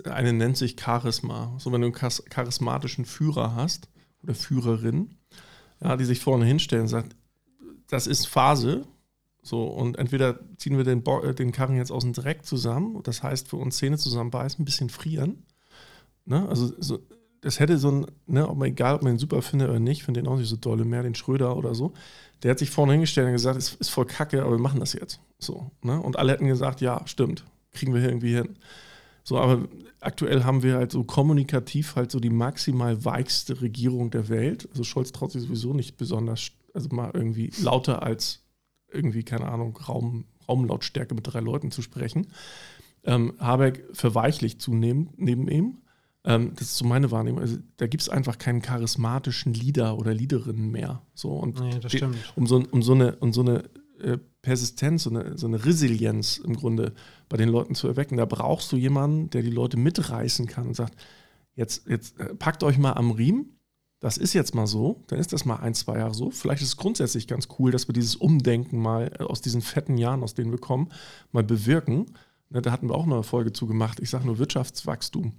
eine nennt sich Charisma. So wenn du einen charismatischen Führer hast oder Führerin, ja, die sich vorne hinstellen und sagt, das ist Phase. So, und entweder ziehen wir den, Bo äh, den Karren jetzt aus dem Dreck zusammen, das heißt für uns Zähne zusammenbeißen, ein bisschen frieren Ne? Also so, das hätte so ein, ne, ob man, egal, ob man ihn super findet oder nicht, finde den auch nicht so dolle mehr, den Schröder oder so. Der hat sich vorne hingestellt und gesagt, es ist voll kacke, aber wir machen das jetzt. So, ne? Und alle hätten gesagt, ja, stimmt, kriegen wir irgendwie hin. So, aber aktuell haben wir halt so kommunikativ halt so die maximal weichste Regierung der Welt. Also Scholz traut sich sowieso nicht besonders, also mal irgendwie lauter als irgendwie, keine Ahnung, Raum, Raumlautstärke mit drei Leuten zu sprechen. Ähm, Habeck verweichlicht zunehmend neben ihm. Ähm, das ist so meine Wahrnehmung. Also, da gibt es einfach keinen charismatischen Leader oder Leaderinnen mehr. So, und nee, das stimmt. Um, so, um so eine, um so eine äh, Persistenz, so eine, so eine Resilienz im Grunde bei den Leuten zu erwecken, da brauchst du jemanden, der die Leute mitreißen kann und sagt, jetzt, jetzt äh, packt euch mal am Riemen, das ist jetzt mal so, dann ist das mal ein, zwei Jahre so. Vielleicht ist es grundsätzlich ganz cool, dass wir dieses Umdenken mal äh, aus diesen fetten Jahren, aus denen wir kommen, mal bewirken. Ne, da hatten wir auch noch eine Folge zu gemacht. Ich sage nur Wirtschaftswachstum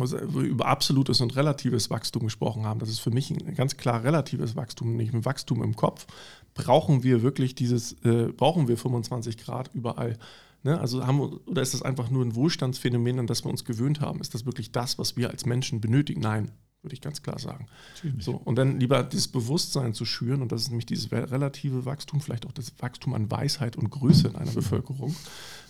also über absolutes und relatives Wachstum gesprochen haben. Das ist für mich ein ganz klar relatives Wachstum, nicht ein Wachstum im Kopf. Brauchen wir wirklich dieses, äh, brauchen wir 25 Grad überall? Ne? Also haben, oder ist das einfach nur ein Wohlstandsphänomen, an das wir uns gewöhnt haben? Ist das wirklich das, was wir als Menschen benötigen? Nein, würde ich ganz klar sagen. So, und dann lieber dieses Bewusstsein zu schüren, und das ist nämlich dieses relative Wachstum, vielleicht auch das Wachstum an Weisheit und Größe in einer Bevölkerung.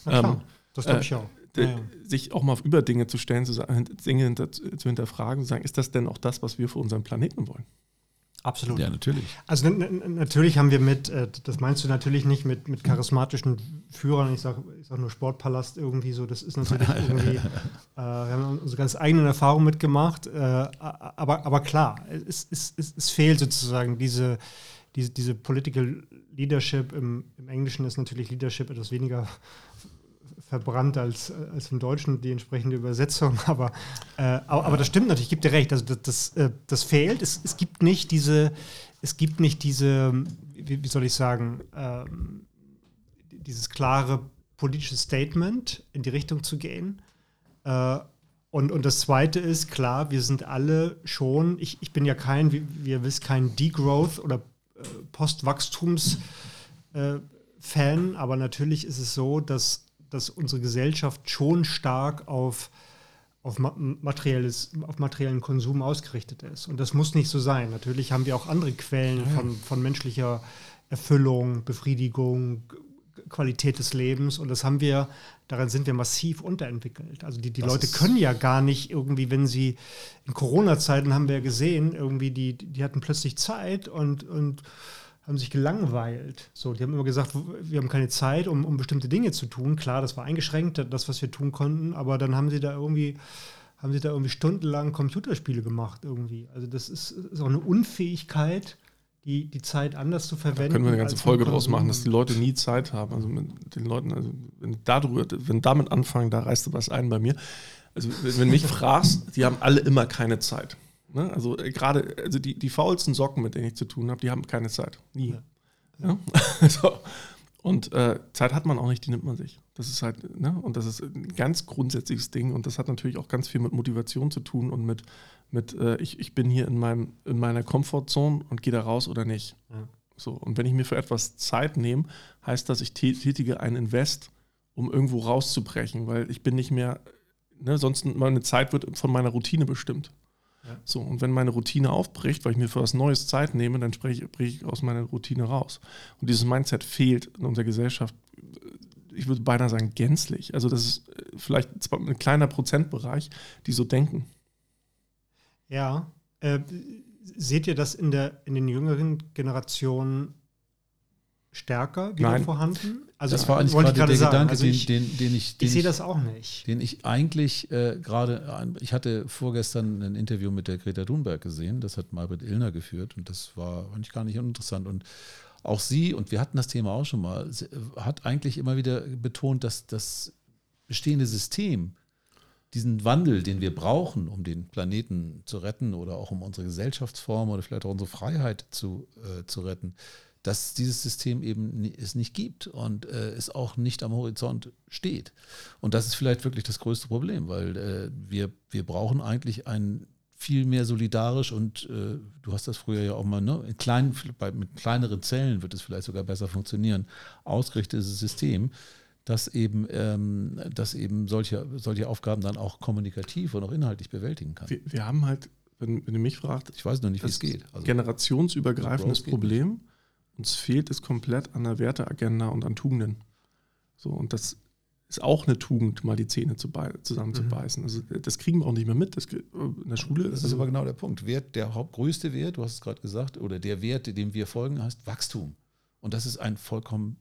Ähm, das glaube ich äh, auch. Ja, ja. Sich auch mal über Dinge zu stellen, zu sagen, Dinge hinter, zu hinterfragen, zu sagen, ist das denn auch das, was wir für unseren Planeten wollen? Absolut. Ja, natürlich. Also natürlich haben wir mit, äh, das meinst du natürlich nicht mit, mit charismatischen Führern, ich sage ich sag nur Sportpalast irgendwie so, das ist natürlich irgendwie, äh, wir haben unsere ganz eigenen Erfahrungen mitgemacht, äh, aber, aber klar, es, es, es, es fehlt sozusagen diese, diese, diese Political Leadership, im, im Englischen ist natürlich Leadership etwas weniger verbrannt als, als im Deutschen die entsprechende Übersetzung. Aber, äh, aber, das stimmt natürlich, ich gebe dir recht. Also das, das, äh, das fehlt. Es, es, gibt nicht diese, es gibt nicht diese, wie, wie soll ich sagen, ähm, dieses klare politische Statement in die Richtung zu gehen. Äh, und, und das Zweite ist, klar, wir sind alle schon, ich, ich bin ja kein, wie, wie ihr wisst, kein Degrowth oder äh, Postwachstums-Fan, äh, aber natürlich ist es so, dass dass unsere Gesellschaft schon stark auf, auf, materielles, auf materiellen Konsum ausgerichtet ist. Und das muss nicht so sein. Natürlich haben wir auch andere Quellen von, von menschlicher Erfüllung, Befriedigung, Qualität des Lebens. Und das haben wir, daran sind wir massiv unterentwickelt. Also die, die Leute können ja gar nicht irgendwie, wenn sie in Corona-Zeiten haben wir ja gesehen, irgendwie, die, die hatten plötzlich Zeit und, und haben sich gelangweilt. So, die haben immer gesagt, wir haben keine Zeit, um, um bestimmte Dinge zu tun. Klar, das war eingeschränkt, das, was wir tun konnten, aber dann haben sie da irgendwie, haben sie da irgendwie stundenlang Computerspiele gemacht irgendwie. Also das ist, ist auch eine Unfähigkeit, die, die Zeit anders zu verwenden. Da können wir eine ganze Folge draus machen, dass die Leute nie Zeit haben. Also mit den Leuten, also wenn darüber, wenn damit anfangen, da reißt du was ein bei mir. Also wenn du mich fragst, die haben alle immer keine Zeit. Ne? Also äh, gerade, also die, die faulsten Socken, mit denen ich zu tun habe, die haben keine Zeit. Nie. Ja. ja? so. Und äh, Zeit hat man auch nicht, die nimmt man sich. Das ist halt, ne? Und das ist ein ganz grundsätzliches Ding und das hat natürlich auch ganz viel mit Motivation zu tun und mit, mit äh, ich, ich bin hier in, meinem, in meiner Komfortzone und gehe da raus oder nicht. Ja. So, und wenn ich mir für etwas Zeit nehme, heißt das, ich tätige ein Invest, um irgendwo rauszubrechen, weil ich bin nicht mehr, ne, sonst meine Zeit wird von meiner Routine bestimmt. So, und wenn meine Routine aufbricht, weil ich mir für was Neues Zeit nehme, dann spreche ich, breche ich aus meiner Routine raus. Und dieses Mindset fehlt in unserer Gesellschaft, ich würde beinahe sagen, gänzlich. Also das ist äh, vielleicht ein kleiner Prozentbereich, die so denken. Ja. Äh, seht ihr das in, der, in den jüngeren Generationen stärker wieder Nein. vorhanden? Also das war eigentlich gerade der sagen. Gedanke, also ich, den, den, den, ich, den ich sehe das auch nicht. Den ich eigentlich äh, gerade, ich hatte vorgestern ein Interview mit der Greta Thunberg gesehen, das hat Margaret Illner geführt und das war eigentlich gar nicht uninteressant und auch sie, und wir hatten das Thema auch schon mal, hat eigentlich immer wieder betont, dass das bestehende System, diesen Wandel, den wir brauchen, um den Planeten zu retten oder auch um unsere Gesellschaftsform oder vielleicht auch unsere Freiheit zu, äh, zu retten, dass dieses System eben es nicht gibt und äh, es auch nicht am Horizont steht. Und das ist vielleicht wirklich das größte Problem, weil äh, wir, wir brauchen eigentlich ein viel mehr solidarisch und äh, du hast das früher ja auch mal, ne, in kleinen, bei, mit kleineren Zellen wird es vielleicht sogar besser funktionieren, ausgerichtetes System, das eben, ähm, das eben solche, solche Aufgaben dann auch kommunikativ und auch inhaltlich bewältigen kann. Wir, wir haben halt, wenn, wenn, du mich fragst, ich weiß noch nicht, wie es geht. Also, generationsübergreifendes Problem uns fehlt es komplett an der Werteagenda und an Tugenden. So, und das ist auch eine Tugend, mal die Zähne zu zusammenzubeißen. Mhm. Also das kriegen wir auch nicht mehr mit. Das, äh, in der Schule. Das ist also aber genau der Punkt. Wert, der größte Wert, du hast es gerade gesagt, oder der Wert, dem wir folgen, heißt Wachstum. Und das ist ein vollkommen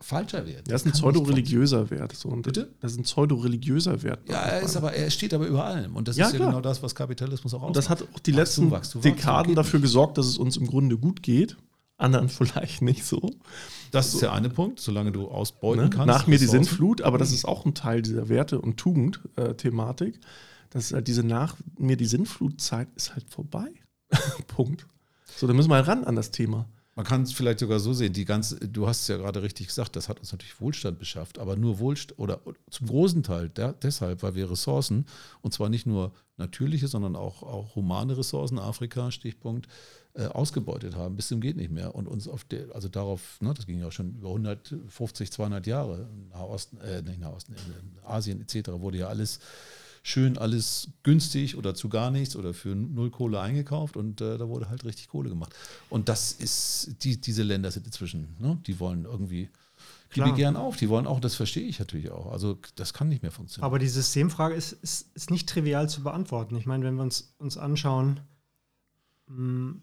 falscher Wert. Das, das ist ein pseudo-religiöser Wert. So. Bitte? Das ist ein pseudo-religiöser Wert. Ja, er, ist aber, er steht aber über allem. Und das ja, ist ja klar. genau das, was Kapitalismus auch ausmacht. Und das hat auch die Wachstum, letzten Wachstum, Dekaden dafür gesorgt, dass es uns im Grunde gut geht anderen vielleicht nicht so. Das ist der eine Punkt, solange du ausbeuten ne? kannst. Nach mir die Sintflut, aber das ist auch ein Teil dieser Werte- und Tugend-Thematik. Äh, dass halt diese nach mir die Sintflutzeit ist halt vorbei. Punkt. So, da müssen wir halt ran an das Thema. Man kann es vielleicht sogar so sehen, die ganze, du hast es ja gerade richtig gesagt, das hat uns natürlich Wohlstand beschafft, aber nur Wohlstand oder zum großen Teil der, deshalb, weil wir Ressourcen, und zwar nicht nur natürliche, sondern auch, auch humane Ressourcen, Afrika, Stichpunkt, äh, ausgebeutet haben, bis zum geht nicht mehr und uns auf der, also darauf, ne, das ging ja schon über 150, 200 Jahre, Nahosten, äh, nicht Nahosten, in Asien etc. wurde ja alles schön alles günstig oder zu gar nichts oder für null Kohle eingekauft und äh, da wurde halt richtig Kohle gemacht. Und das ist, die, diese Länder sind inzwischen, ne, die wollen irgendwie, die begehren auf, die wollen auch, das verstehe ich natürlich auch. Also das kann nicht mehr funktionieren. Aber die Systemfrage ist, ist, ist nicht trivial zu beantworten. Ich meine, wenn wir uns, uns anschauen, mh, hm,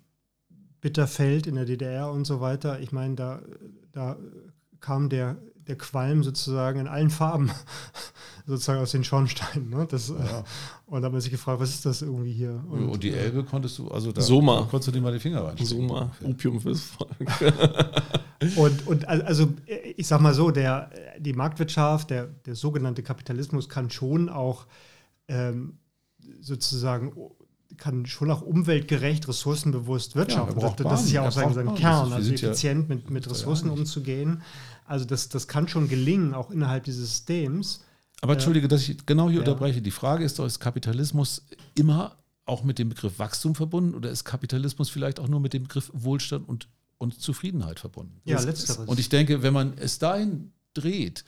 Bitterfeld in der DDR und so weiter, ich meine, da, da kam der, der Qualm sozusagen in allen Farben sozusagen aus den Schornsteinen. Ne? Das, äh, ja. Und da hat man sich gefragt, was ist das irgendwie hier? Und, und die äh, Elbe konntest du, also da Soma. konntest du dir mal die Finger rein. Soma, Opium fürs Volk. und, und also ich sag mal so, der, die Marktwirtschaft, der, der sogenannte Kapitalismus kann schon auch ähm, sozusagen kann schon auch umweltgerecht, ressourcenbewusst wirtschaften. Ja, das, das ist ja auch sein, sein Kern, also effizient ja mit, mit Ressourcen umzugehen. Also das, das kann schon gelingen, auch innerhalb dieses Systems. Aber entschuldige, dass ich genau hier ja. unterbreche. Die Frage ist doch, ist Kapitalismus immer auch mit dem Begriff Wachstum verbunden oder ist Kapitalismus vielleicht auch nur mit dem Begriff Wohlstand und, und Zufriedenheit verbunden? Ja, letzteres. Und ich denke, wenn man es dahin dreht,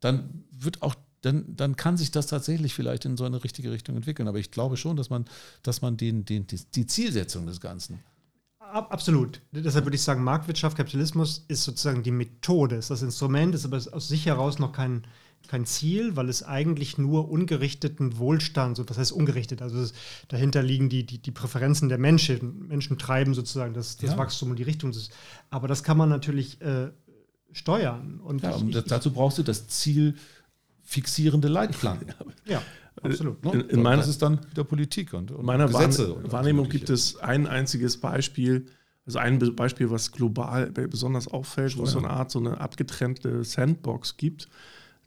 dann wird auch dann, dann kann sich das tatsächlich vielleicht in so eine richtige Richtung entwickeln. Aber ich glaube schon, dass man, dass man den, den, die Zielsetzung des Ganzen Absolut. Deshalb würde ich sagen, Marktwirtschaft, Kapitalismus ist sozusagen die Methode, ist das Instrument, ist aber aus sich heraus noch kein, kein Ziel, weil es eigentlich nur ungerichteten Wohlstand, so das heißt ungerichtet, also es, dahinter liegen die, die, die Präferenzen der Menschen. Menschen treiben sozusagen das, das ja. Wachstum und die Richtung. Aber das kann man natürlich äh, steuern. Und, ja, und ich, dazu brauchst du das Ziel fixierende Leitplanken. ja. Absolut. Ne? In, in meiner, das ist dann der Politik und, und meiner Gesetze Wahrnehmung gibt es ein einziges Beispiel, also ein Beispiel, was global besonders auffällt, wo es so eine Art, so eine abgetrennte Sandbox gibt,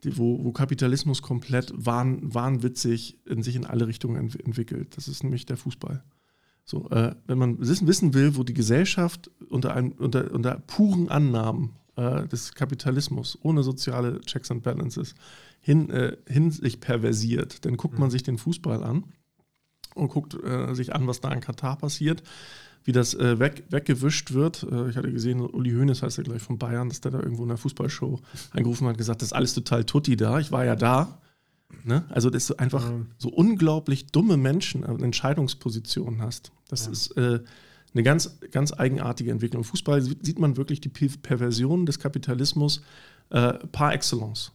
die, wo, wo, Kapitalismus komplett wahn, wahnwitzig in sich in alle Richtungen ent entwickelt. Das ist nämlich der Fußball. So, äh, wenn man wissen, wissen will, wo die Gesellschaft unter, ein, unter, unter puren Annahmen äh, des Kapitalismus, ohne soziale Checks and Balances, hin, äh, hin sich perversiert, dann guckt man mhm. sich den Fußball an und guckt äh, sich an, was da in Katar passiert wie das äh, weg, weggewischt wird. Äh, ich hatte gesehen, Uli Hoeneß heißt er gleich von Bayern, dass der da irgendwo in der Fußballshow angerufen hat und gesagt, das ist alles total tutti da. Ich war ja da. Ne? Also, dass du einfach mhm. so unglaublich dumme Menschen in Entscheidungspositionen hast. Das ja. ist äh, eine ganz, ganz eigenartige Entwicklung. Im Fußball sieht man wirklich die Perversion des Kapitalismus äh, par excellence.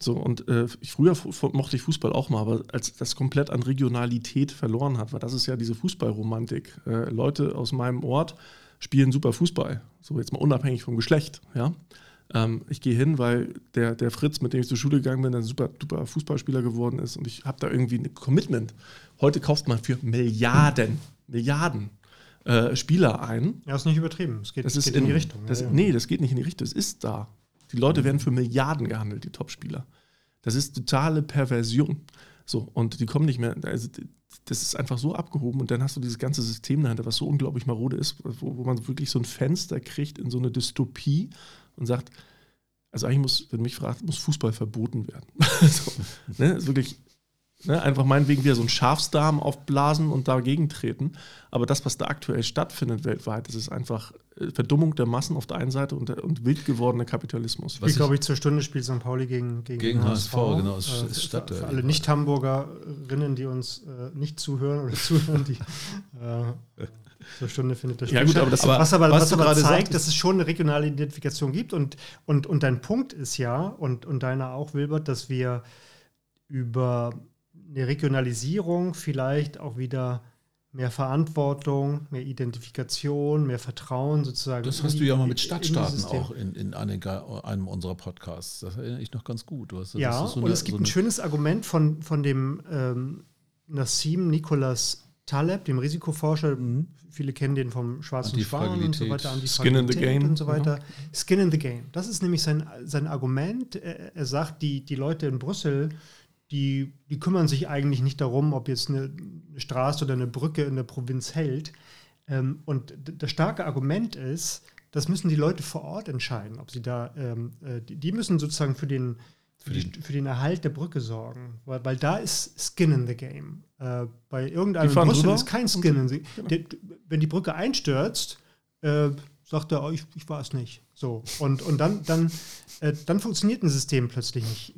So, und äh, früher mochte ich Fußball auch mal, aber als das komplett an Regionalität verloren hat, weil das ist ja diese Fußballromantik. Äh, Leute aus meinem Ort spielen super Fußball, so jetzt mal unabhängig vom Geschlecht, ja. Ähm, ich gehe hin, weil der, der Fritz, mit dem ich zur Schule gegangen bin, ein super, super Fußballspieler geworden ist und ich habe da irgendwie ein Commitment. Heute kauft man für Milliarden, Milliarden äh, Spieler ein. Ja, ist nicht übertrieben. Es geht, das geht in, in, die Richtung. Das, ja, Nee, das geht nicht in die Richtung. Es ist da. Die Leute werden für Milliarden gehandelt, die Topspieler. Das ist totale Perversion. So, und die kommen nicht mehr. Also, das ist einfach so abgehoben und dann hast du dieses ganze System dahinter, was so unglaublich marode ist, wo, wo man wirklich so ein Fenster kriegt in so eine Dystopie und sagt, also eigentlich muss, wenn mich fragt, muss Fußball verboten werden. so, ne? ist wirklich Ne, einfach meinetwegen wieder so einen Schafsdarm aufblasen und dagegen treten. Aber das, was da aktuell stattfindet weltweit, das ist einfach äh, Verdummung der Massen auf der einen Seite und, der, und wild gewordener Kapitalismus. Ich glaube ich, zur Stunde spielt St. Pauli gegen, gegen, gegen HSV. HSV. Genau, es äh, Stadt, für alle Nicht-Hamburgerinnen, die uns äh, nicht zuhören oder zuhören, die äh, zur Stunde findet das Spiel ja, gut, aber das, aber, was aber, was was aber zeigt, sagst, dass es schon eine regionale Identifikation gibt. Und, und, und dein Punkt ist ja, und, und deiner auch, Wilbert, dass wir über eine Regionalisierung, vielleicht auch wieder mehr Verantwortung, mehr Identifikation, mehr Vertrauen sozusagen. Das hast du ja mal mit Stadtstaaten auch in, in einem unserer Podcasts. Das erinnere ich noch ganz gut. Hast, ja, so und es gibt so ein schönes Argument von, von dem ähm, Nassim Nicholas Taleb, dem Risikoforscher. Mhm. Viele kennen den vom Schwarzen Schwan und so weiter. Skin in the Game. Und so weiter. Mhm. Skin in the Game. Das ist nämlich sein, sein Argument. Er, er sagt, die, die Leute in Brüssel die, die kümmern sich eigentlich nicht darum, ob jetzt eine, Straße oder eine Brücke in der Provinz hält. Ähm, und das starke Argument ist, das müssen die Leute vor Ort entscheiden, ob sie da, ähm, äh, die, die, müssen sozusagen für den, für, die, für, den Erhalt der Brücke sorgen, weil, weil da ist Skin in the Game. Äh, bei irgendeinem Brüssel ist kein Skin in the Game. Genau. Wenn die Brücke einstürzt, äh, sagt er, oh, ich, ich war es nicht. So. Und, und dann, dann, äh, dann funktioniert ein System plötzlich nicht,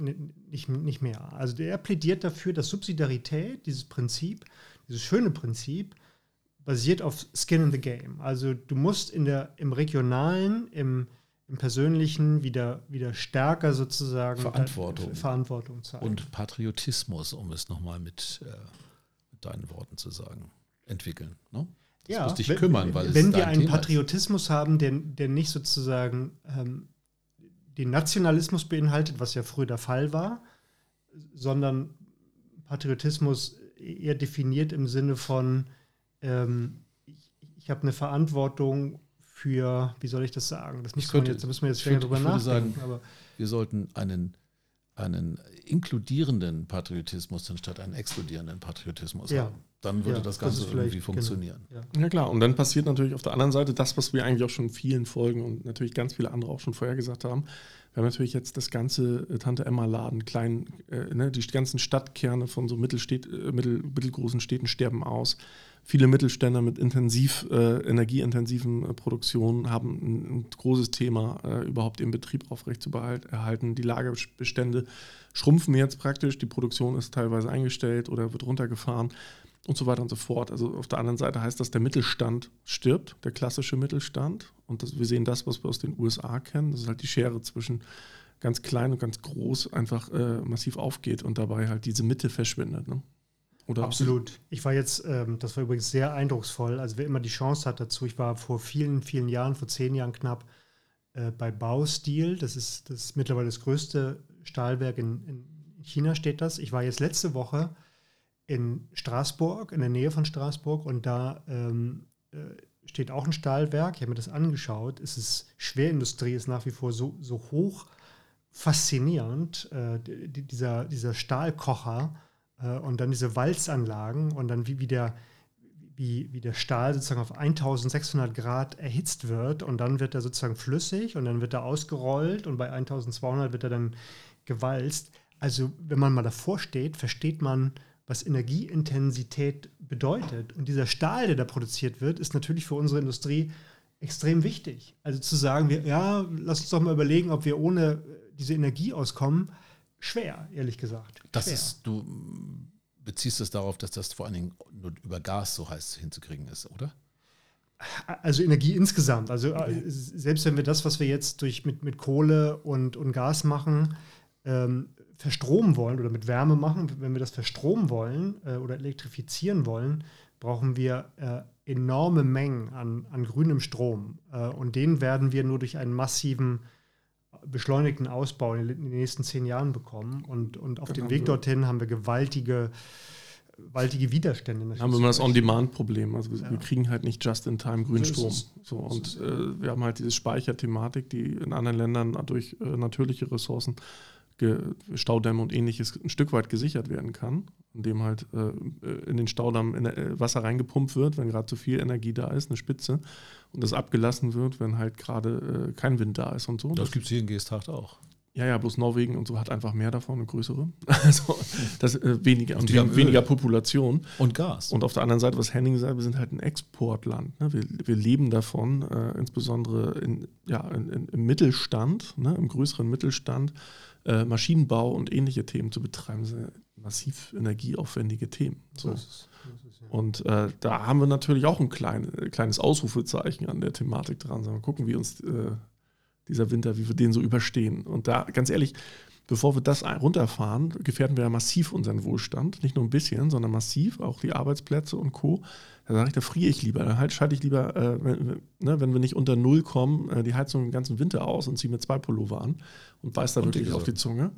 nicht, nicht mehr. Also er plädiert dafür, dass Subsidiarität, dieses Prinzip, dieses schöne Prinzip, basiert auf Skin in the Game. Also du musst in der, im regionalen, im, im persönlichen wieder, wieder stärker sozusagen Verantwortung, Verantwortung zeigen. Und Patriotismus, um es nochmal mit, äh, mit deinen Worten zu sagen, entwickeln. Ne? Das ja, dich kümmern, weil wenn wir einen Thema Patriotismus ist. haben, der, der nicht sozusagen ähm, den Nationalismus beinhaltet, was ja früher der Fall war, sondern Patriotismus eher definiert im Sinne von ähm, ich, ich habe eine Verantwortung für, wie soll ich das sagen? Das müssen könnte, wir jetzt, da müssen wir jetzt schwer drüber nachdenken. Sagen, aber wir sollten einen, einen inkludierenden Patriotismus anstatt einen exkludierenden Patriotismus ja. haben. Dann würde ja, das Ganze das irgendwie genau, funktionieren. Genau, ja. ja. klar, und dann passiert natürlich auf der anderen Seite das, was wir eigentlich auch schon in vielen Folgen und natürlich ganz viele andere auch schon vorher gesagt haben. Wir haben natürlich jetzt das ganze äh, Tante Emma-Laden, klein, äh, ne, die ganzen Stadtkerne von so Mittelstädt, äh, mittel, mittelgroßen Städten sterben aus viele Mittelständler mit intensiv, äh, energieintensiven äh, Produktionen haben ein, ein großes Thema, äh, überhaupt den Betrieb aufrecht zu erhalten. Die Lagerbestände schrumpfen jetzt praktisch, die Produktion ist teilweise eingestellt oder wird runtergefahren und so weiter und so fort. Also auf der anderen Seite heißt das, der Mittelstand stirbt, der klassische Mittelstand. Und das, wir sehen das, was wir aus den USA kennen. Das ist halt die Schere zwischen ganz klein und ganz groß einfach äh, massiv aufgeht und dabei halt diese Mitte verschwindet. Ne? Oder Absolut. Ich war jetzt, ähm, das war übrigens sehr eindrucksvoll. Also wer immer die Chance hat dazu, ich war vor vielen, vielen Jahren, vor zehn Jahren knapp, äh, bei Baustil. Das ist, das ist mittlerweile das größte Stahlwerk in, in China, steht das. Ich war jetzt letzte Woche in Straßburg, in der Nähe von Straßburg, und da ähm, äh, steht auch ein Stahlwerk. Ich habe mir das angeschaut. Es ist Schwerindustrie, ist nach wie vor so, so hoch faszinierend. Äh, dieser, dieser Stahlkocher äh, und dann diese Walzanlagen und dann wie, wie, der, wie, wie der Stahl sozusagen auf 1600 Grad erhitzt wird und dann wird er sozusagen flüssig und dann wird er ausgerollt und bei 1200 wird er dann gewalzt. Also wenn man mal davor steht, versteht man, was Energieintensität bedeutet. Und dieser Stahl, der da produziert wird, ist natürlich für unsere Industrie extrem wichtig. Also zu sagen, wir, ja, lass uns doch mal überlegen, ob wir ohne diese Energie auskommen, schwer, ehrlich gesagt. Das schwer. ist, du beziehst es darauf, dass das vor allen Dingen nur über Gas so heiß hinzukriegen ist, oder? Also Energie insgesamt. Also ja. Äh, selbst wenn wir das, was wir jetzt durch mit, mit Kohle und, und Gas machen, ähm, verstromen wollen oder mit Wärme machen, wenn wir das verstromen wollen äh, oder elektrifizieren wollen, brauchen wir äh, enorme Mengen an, an grünem Strom. Äh, und den werden wir nur durch einen massiven beschleunigten Ausbau in den nächsten zehn Jahren bekommen. Und, und auf dem Weg dorthin haben wir gewaltige, gewaltige Widerstände. Haben wir immer das On-Demand-Problem. Also ja. wir kriegen halt nicht just-in-time Grünstrom. So und äh, wir haben halt diese Speicherthematik, die in anderen Ländern durch äh, natürliche Ressourcen Staudämme und ähnliches ein Stück weit gesichert werden kann, indem halt äh, in den Staudamm in, äh, Wasser reingepumpt wird, wenn gerade zu viel Energie da ist, eine Spitze, und das abgelassen wird, wenn halt gerade äh, kein Wind da ist und so. Das, gibt es hier in Geesthacht auch. Ja, ja, bloß Norwegen und so hat einfach mehr davon, eine größere. Also das äh, weniger und wir weniger Population. Und Gas. Und auf der anderen Seite, was Henning sagt, wir sind halt ein Exportland. Ne? Wir, wir leben davon, äh, insbesondere in, ja, in, in, im Mittelstand, ne? im größeren Mittelstand, äh, Maschinenbau und ähnliche Themen zu betreiben. Sind massiv energieaufwendige Themen. So. Das ist, das ist, ja. Und äh, da haben wir natürlich auch ein klein, kleines Ausrufezeichen an der Thematik dran. Mal gucken, wie uns äh, dieser Winter, wie wir den so überstehen. Und da, ganz ehrlich, bevor wir das runterfahren, gefährden wir ja massiv unseren Wohlstand. Nicht nur ein bisschen, sondern massiv, auch die Arbeitsplätze und Co. Da sage ich, da friere ich lieber. Da halt schalte ich lieber, äh, wenn, ne, wenn, wir nicht unter Null kommen, äh, die Heizung den ganzen Winter aus und ziehe mir zwei Pullover an und beiß da und wirklich auf die Zunge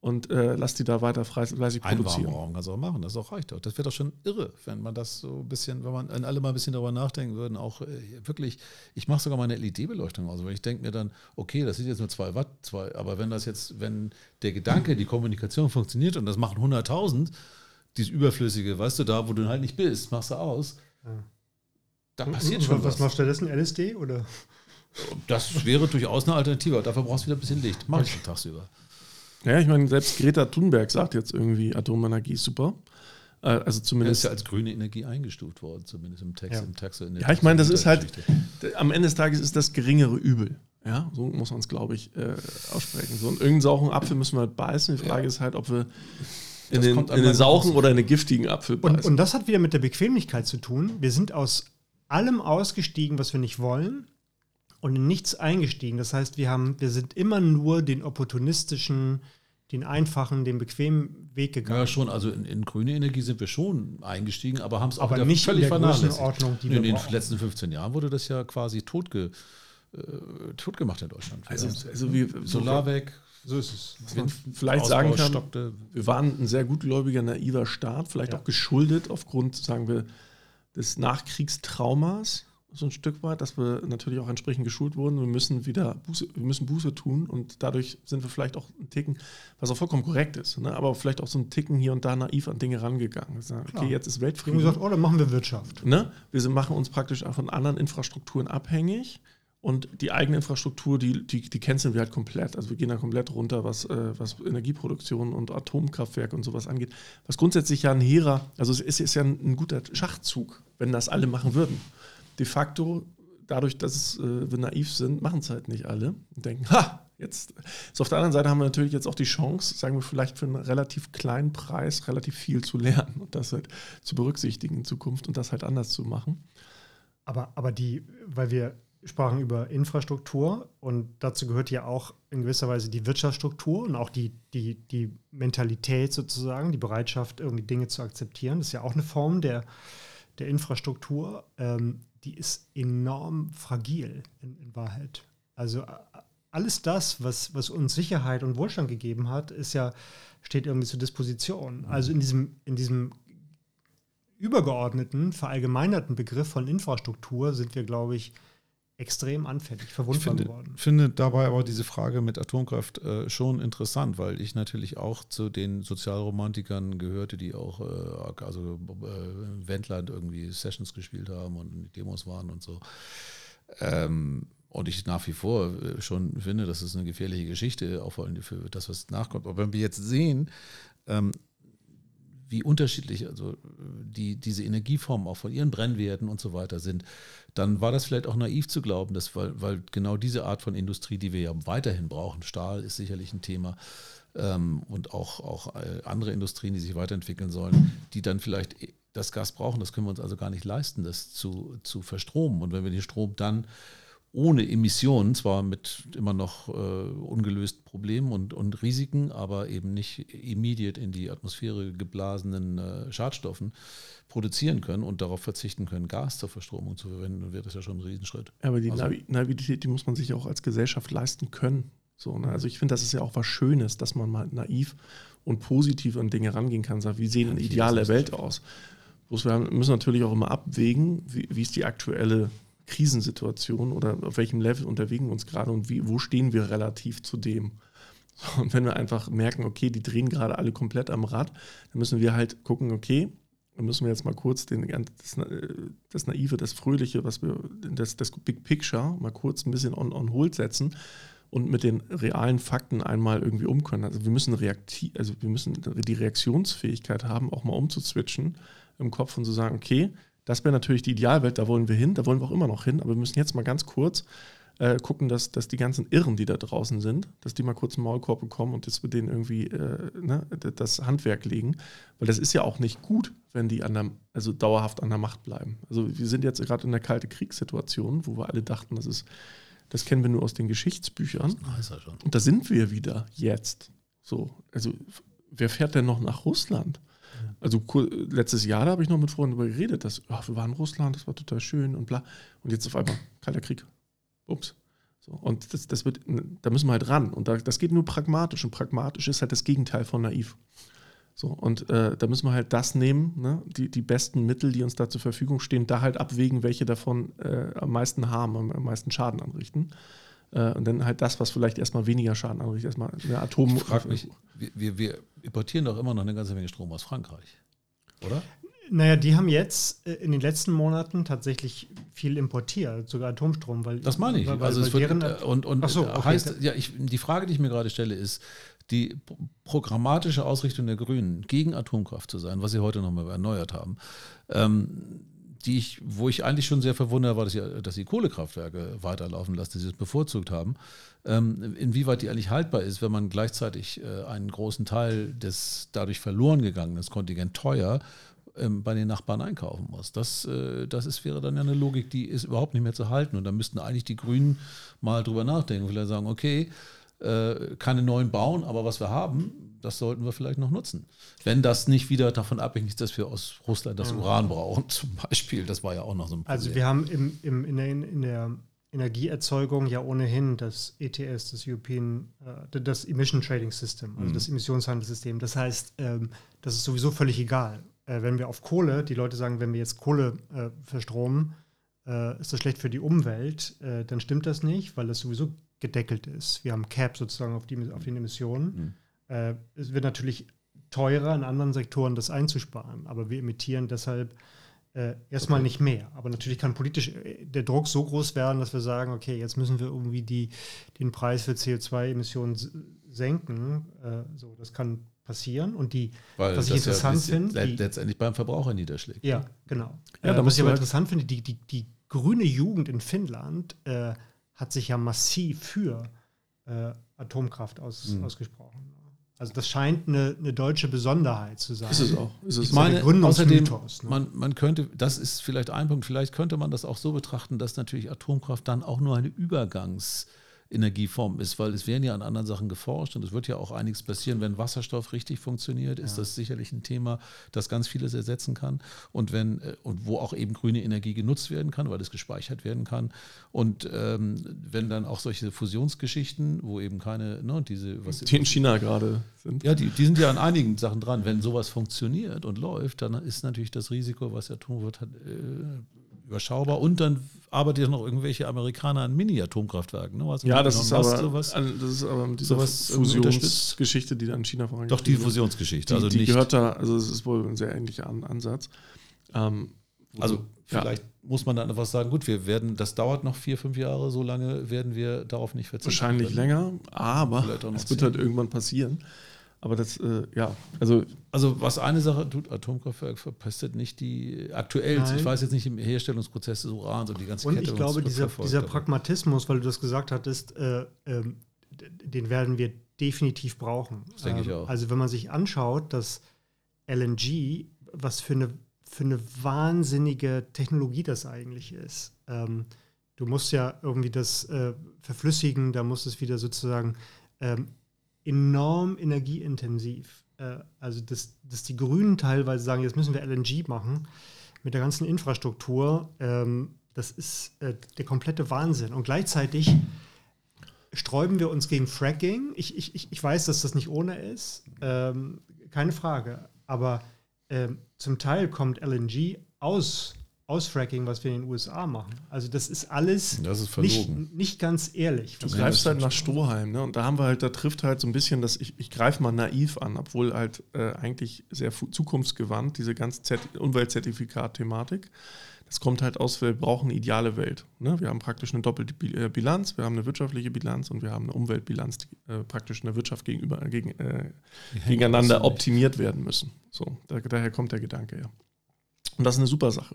und äh, lass die da weiter fleißig produzieren. Einwarmraum kannst du auch machen, das auch reicht doch. Das wäre doch schon irre, wenn man das so ein bisschen, wenn man alle mal ein bisschen darüber nachdenken würden, auch äh, wirklich, ich mache sogar meine LED-Beleuchtung aus, weil ich denke mir dann, okay, das sind jetzt nur zwei Watt, zwei, aber wenn das jetzt, wenn der Gedanke, die Kommunikation funktioniert und das machen 100.000, dieses Überflüssige, weißt du, da, wo du halt nicht bist, machst du aus, ja. da passiert schon was. Was machst du stattdessen, LSD oder? Das wäre durchaus eine Alternative. Dafür brauchst du wieder ein bisschen Licht. Mach ich den tagsüber. Ja, ich meine, selbst Greta Thunberg sagt jetzt irgendwie, Atomenergie ist super. Äh, also zumindest. ist ja als grüne Energie eingestuft worden, zumindest im Text. Ja, im Text ja ich meine, das ist halt, am Ende des Tages ist das geringere Übel. Ja, so muss man es, glaube ich, äh, aussprechen. So, und irgendeinen sauren Apfel müssen wir halt beißen. Die Frage ja. ist halt, ob wir in den, in den sauren oder in den giftigen Apfel beißen. Und, und das hat wieder mit der Bequemlichkeit zu tun. Wir sind aus allem ausgestiegen, was wir nicht wollen und in nichts eingestiegen. Das heißt, wir, haben, wir sind immer nur den opportunistischen, den einfachen, den bequemen Weg gegangen. Ja, schon. Also in, in grüne Energie sind wir schon eingestiegen, aber haben es auch aber nicht völlig in der Größenordnung, die In den brauchen. letzten 15 Jahren wurde das ja quasi totge, äh, totgemacht in Deutschland. Also, also wie, Solar weg. So ist es. Was man vielleicht sagen kann, stockte. wir waren ein sehr gutgläubiger, naiver Staat, vielleicht ja. auch geschuldet aufgrund, sagen wir, des Nachkriegstraumas so ein Stück weit, dass wir natürlich auch entsprechend geschult wurden. Wir müssen wieder Buße, wir müssen Buße tun und dadurch sind wir vielleicht auch ein Ticken, was auch vollkommen korrekt ist, ne? aber vielleicht auch so ein Ticken hier und da naiv an Dinge rangegangen. Sagen, okay, jetzt ist Weltfrieden. Wir haben gesagt, oh, dann machen wir Wirtschaft. Ne? Wir machen uns praktisch von anderen Infrastrukturen abhängig und die eigene Infrastruktur, die, die, die canceln wir halt komplett. Also wir gehen da komplett runter, was, äh, was Energieproduktion und Atomkraftwerk und sowas angeht. Was grundsätzlich ja ein hehrer, also es ist, ist ja ein, ein guter Schachzug, wenn das alle machen würden de facto, dadurch, dass äh, wir naiv sind, machen es halt nicht alle und denken, ha, jetzt. So auf der anderen Seite haben wir natürlich jetzt auch die Chance, sagen wir vielleicht für einen relativ kleinen Preis relativ viel zu lernen und das halt zu berücksichtigen in Zukunft und das halt anders zu machen. Aber, aber die, weil wir sprachen über Infrastruktur und dazu gehört ja auch in gewisser Weise die Wirtschaftsstruktur und auch die, die, die Mentalität sozusagen, die Bereitschaft, irgendwie Dinge zu akzeptieren. Das ist ja auch eine Form der, der Infrastruktur. Ähm, die ist enorm fragil in, in Wahrheit. Also alles das, was, was uns Sicherheit und Wohlstand gegeben hat, ist ja, steht irgendwie zur Disposition. Also in diesem, in diesem übergeordneten, verallgemeinerten Begriff von Infrastruktur sind wir, glaube ich, extrem anfällig verwundbar geworden. Ich finde dabei aber diese Frage mit Atomkraft äh, schon interessant, weil ich natürlich auch zu den Sozialromantikern gehörte, die auch äh, also äh, Wendland irgendwie Sessions gespielt haben und Demos waren und so. Ähm, und ich nach wie vor äh, schon finde, das ist eine gefährliche Geschichte, auch vor allem für das, was nachkommt. Aber wenn wir jetzt sehen, ähm, wie unterschiedlich also die, diese Energieformen auch von ihren Brennwerten und so weiter sind, dann war das vielleicht auch naiv zu glauben, dass weil, weil genau diese Art von Industrie, die wir ja weiterhin brauchen, Stahl ist sicherlich ein Thema ähm, und auch, auch äh, andere Industrien, die sich weiterentwickeln sollen, die dann vielleicht das Gas brauchen, das können wir uns also gar nicht leisten, das zu, zu verstromen. Und wenn wir den Strom dann ohne Emissionen, zwar mit immer noch äh, ungelösten Problemen und, und Risiken, aber eben nicht immediate in die Atmosphäre geblasenen äh, Schadstoffen produzieren können und darauf verzichten können, Gas zur Verstromung zu verwenden, dann wäre das ja schon ein Riesenschritt. Aber die also, Naivität, die muss man sich auch als Gesellschaft leisten können. So, ne? Also ich finde, das ist ja auch was Schönes, dass man mal naiv und positiv an Dinge rangehen kann. Sagt, wie sehen eine ideale Welt aus? Wir müssen natürlich auch immer abwägen, wie, wie ist die aktuelle Krisensituation oder auf welchem Level unterwegen wir uns gerade und wie, wo stehen wir relativ zu dem. Und wenn wir einfach merken, okay, die drehen gerade alle komplett am Rad, dann müssen wir halt gucken, okay, dann müssen wir jetzt mal kurz den, das, das Naive, das Fröhliche, was wir, das, das Big Picture mal kurz ein bisschen on, on hold setzen und mit den realen Fakten einmal irgendwie um können. Also wir müssen reaktiv, also wir müssen die Reaktionsfähigkeit haben, auch mal umzuswitchen im Kopf und zu sagen, okay, das wäre natürlich die Idealwelt, da wollen wir hin, da wollen wir auch immer noch hin, aber wir müssen jetzt mal ganz kurz äh, gucken, dass, dass die ganzen Irren, die da draußen sind, dass die mal kurz einen Maulkorb bekommen und dass wir denen irgendwie äh, ne, das Handwerk legen. Weil das ist ja auch nicht gut, wenn die an der, also dauerhaft an der Macht bleiben. Also wir sind jetzt gerade in der kalte Kriegssituation, wo wir alle dachten, das ist, das kennen wir nur aus den Geschichtsbüchern. Das ja und da sind wir wieder jetzt. So, also wer fährt denn noch nach Russland? Also letztes Jahr da habe ich noch mit Freunden darüber geredet, dass ach, wir waren in Russland, das war total schön und bla. Und jetzt auf einmal kalter Krieg. Ups. So, und das, das wird, da müssen wir halt ran. Und da, das geht nur pragmatisch. Und pragmatisch ist halt das Gegenteil von naiv. So, und äh, da müssen wir halt das nehmen, ne? die, die besten Mittel, die uns da zur Verfügung stehen, da halt abwägen, welche davon äh, am meisten Harm, am, am meisten Schaden anrichten. Äh, und dann halt das, was vielleicht erstmal weniger Schaden anrichtet, erstmal eine Atom. Ich frage mich, wir, wir importieren doch immer noch eine ganze Menge Strom aus Frankreich, oder? Naja, die haben jetzt äh, in den letzten Monaten tatsächlich viel importiert, sogar Atomstrom. Weil, das meine ich. Weil, also weil wird, äh, und, und so, okay. heißt, ja, ich, die Frage, die ich mir gerade stelle, ist, die programmatische Ausrichtung der Grünen gegen Atomkraft zu sein, was sie heute nochmal erneuert haben, ähm, die ich, wo ich eigentlich schon sehr verwundert war, dass sie, dass sie Kohlekraftwerke weiterlaufen lassen, die sie es bevorzugt haben. Ähm, inwieweit die eigentlich haltbar ist, wenn man gleichzeitig äh, einen großen Teil des dadurch verloren gegangenen Kontingent teuer ähm, bei den Nachbarn einkaufen muss. Das, äh, das ist, wäre dann ja eine Logik, die ist überhaupt nicht mehr zu halten. Und da müssten eigentlich die Grünen mal drüber nachdenken, vielleicht sagen, okay, äh, keine neuen bauen, aber was wir haben, das sollten wir vielleicht noch nutzen. Wenn das nicht wieder davon abhängig ist, dass wir aus Russland das Uran brauchen, zum Beispiel. Das war ja auch noch so ein Problem. Also wir haben im, im, in, der, in der Energieerzeugung ja ohnehin das ETS, das European, äh, das Emission Trading System, also mhm. das Emissionshandelssystem. Das heißt, ähm, das ist sowieso völlig egal. Äh, wenn wir auf Kohle, die Leute sagen, wenn wir jetzt Kohle äh, verstromen, ist das schlecht für die Umwelt, dann stimmt das nicht, weil das sowieso gedeckelt ist. Wir haben Cap sozusagen auf, die, auf den Emissionen. Mhm. Äh, es wird natürlich teurer in anderen Sektoren das einzusparen, aber wir emittieren deshalb äh, erstmal okay. nicht mehr. Aber natürlich kann politisch äh, der Druck so groß werden, dass wir sagen, okay, jetzt müssen wir irgendwie die, den Preis für CO2-Emissionen senken. Äh, so, das kann passieren und die, Weil was ich interessant ja finde, letztendlich beim Verbraucher niederschlägt. Ja, genau. Ja, äh, was ich aber halt interessant finde, die, die, die grüne Jugend in Finnland äh, hat sich ja massiv für äh, Atomkraft aus, mhm. ausgesprochen. Also das scheint eine, eine, deutsche Besonderheit zu sein. Ist es auch. Ist es ich meine, außerdem, ne? man, man könnte, das ist vielleicht ein Punkt, vielleicht könnte man das auch so betrachten, dass natürlich Atomkraft dann auch nur eine Übergangs- Energieform ist, weil es werden ja an anderen Sachen geforscht und es wird ja auch einiges passieren. Wenn Wasserstoff richtig funktioniert, ist ja. das sicherlich ein Thema, das ganz vieles ersetzen kann und wenn äh, und wo auch eben grüne Energie genutzt werden kann, weil es gespeichert werden kann. Und ähm, wenn dann auch solche Fusionsgeschichten, wo eben keine, ne, diese was die in China gerade sind. Ja, die, die sind ja an einigen Sachen dran. Wenn sowas funktioniert und läuft, dann ist natürlich das Risiko, was er tun wird, äh, überschaubar. Und dann arbeitet ja noch irgendwelche Amerikaner an Mini-Atomkraftwerken. Ne? Ja, das ist, aber, sowas, das ist aber diese sowas Fusionsgeschichte, die dann in China vorangeht. Doch, die Fusionsgeschichte. Die, also die gehört da, also es ist wohl ein sehr ähnlicher Ansatz. Ähm, also vielleicht ja. muss man dann einfach sagen, gut, wir werden, das dauert noch vier, fünf Jahre, so lange werden wir darauf nicht verzichten. Wahrscheinlich können. länger, aber es wird halt irgendwann passieren. Aber das, äh, ja, also. Also, was eine Sache tut, Atomkraftwerk verpestet nicht die aktuell, Nein. ich weiß jetzt nicht im Herstellungsprozess des Urans und die ganze und Kette. Und ich glaube, dieser, dieser Pragmatismus, weil du das gesagt hattest, äh, äh, den werden wir definitiv brauchen. Das denke ich ähm, auch. Also, wenn man sich anschaut, dass LNG, was für eine, für eine wahnsinnige Technologie das eigentlich ist. Ähm, du musst ja irgendwie das äh, verflüssigen, da muss es wieder sozusagen ähm, enorm energieintensiv. Äh, also, dass, dass die Grünen teilweise sagen, jetzt müssen wir LNG machen mit der ganzen Infrastruktur, ähm, das ist äh, der komplette Wahnsinn. Und gleichzeitig sträuben wir uns gegen Fracking. Ich, ich, ich weiß, dass das nicht ohne ist, ähm, keine Frage. Aber ähm, zum Teil kommt LNG aus aus Fracking, was wir in den USA machen. Also das ist alles das ist nicht, nicht, ganz ehrlich. Du greifst halt nach Strohhalm, ne? Und da haben wir halt, da trifft halt so ein bisschen das, ich, ich greife mal naiv an, obwohl halt äh, eigentlich sehr zukunftsgewandt, diese ganze Umweltzertifikat-Thematik. Das kommt halt aus, wir brauchen eine ideale Welt. Ne? Wir haben praktisch eine doppelte äh, Bilanz, wir haben eine wirtschaftliche Bilanz und wir haben eine Umweltbilanz, die äh, praktisch in der Wirtschaft gegenüber, gegen, äh, gegeneinander optimiert werden müssen. So, da, daher kommt der Gedanke, ja. Und das ist eine super Sache.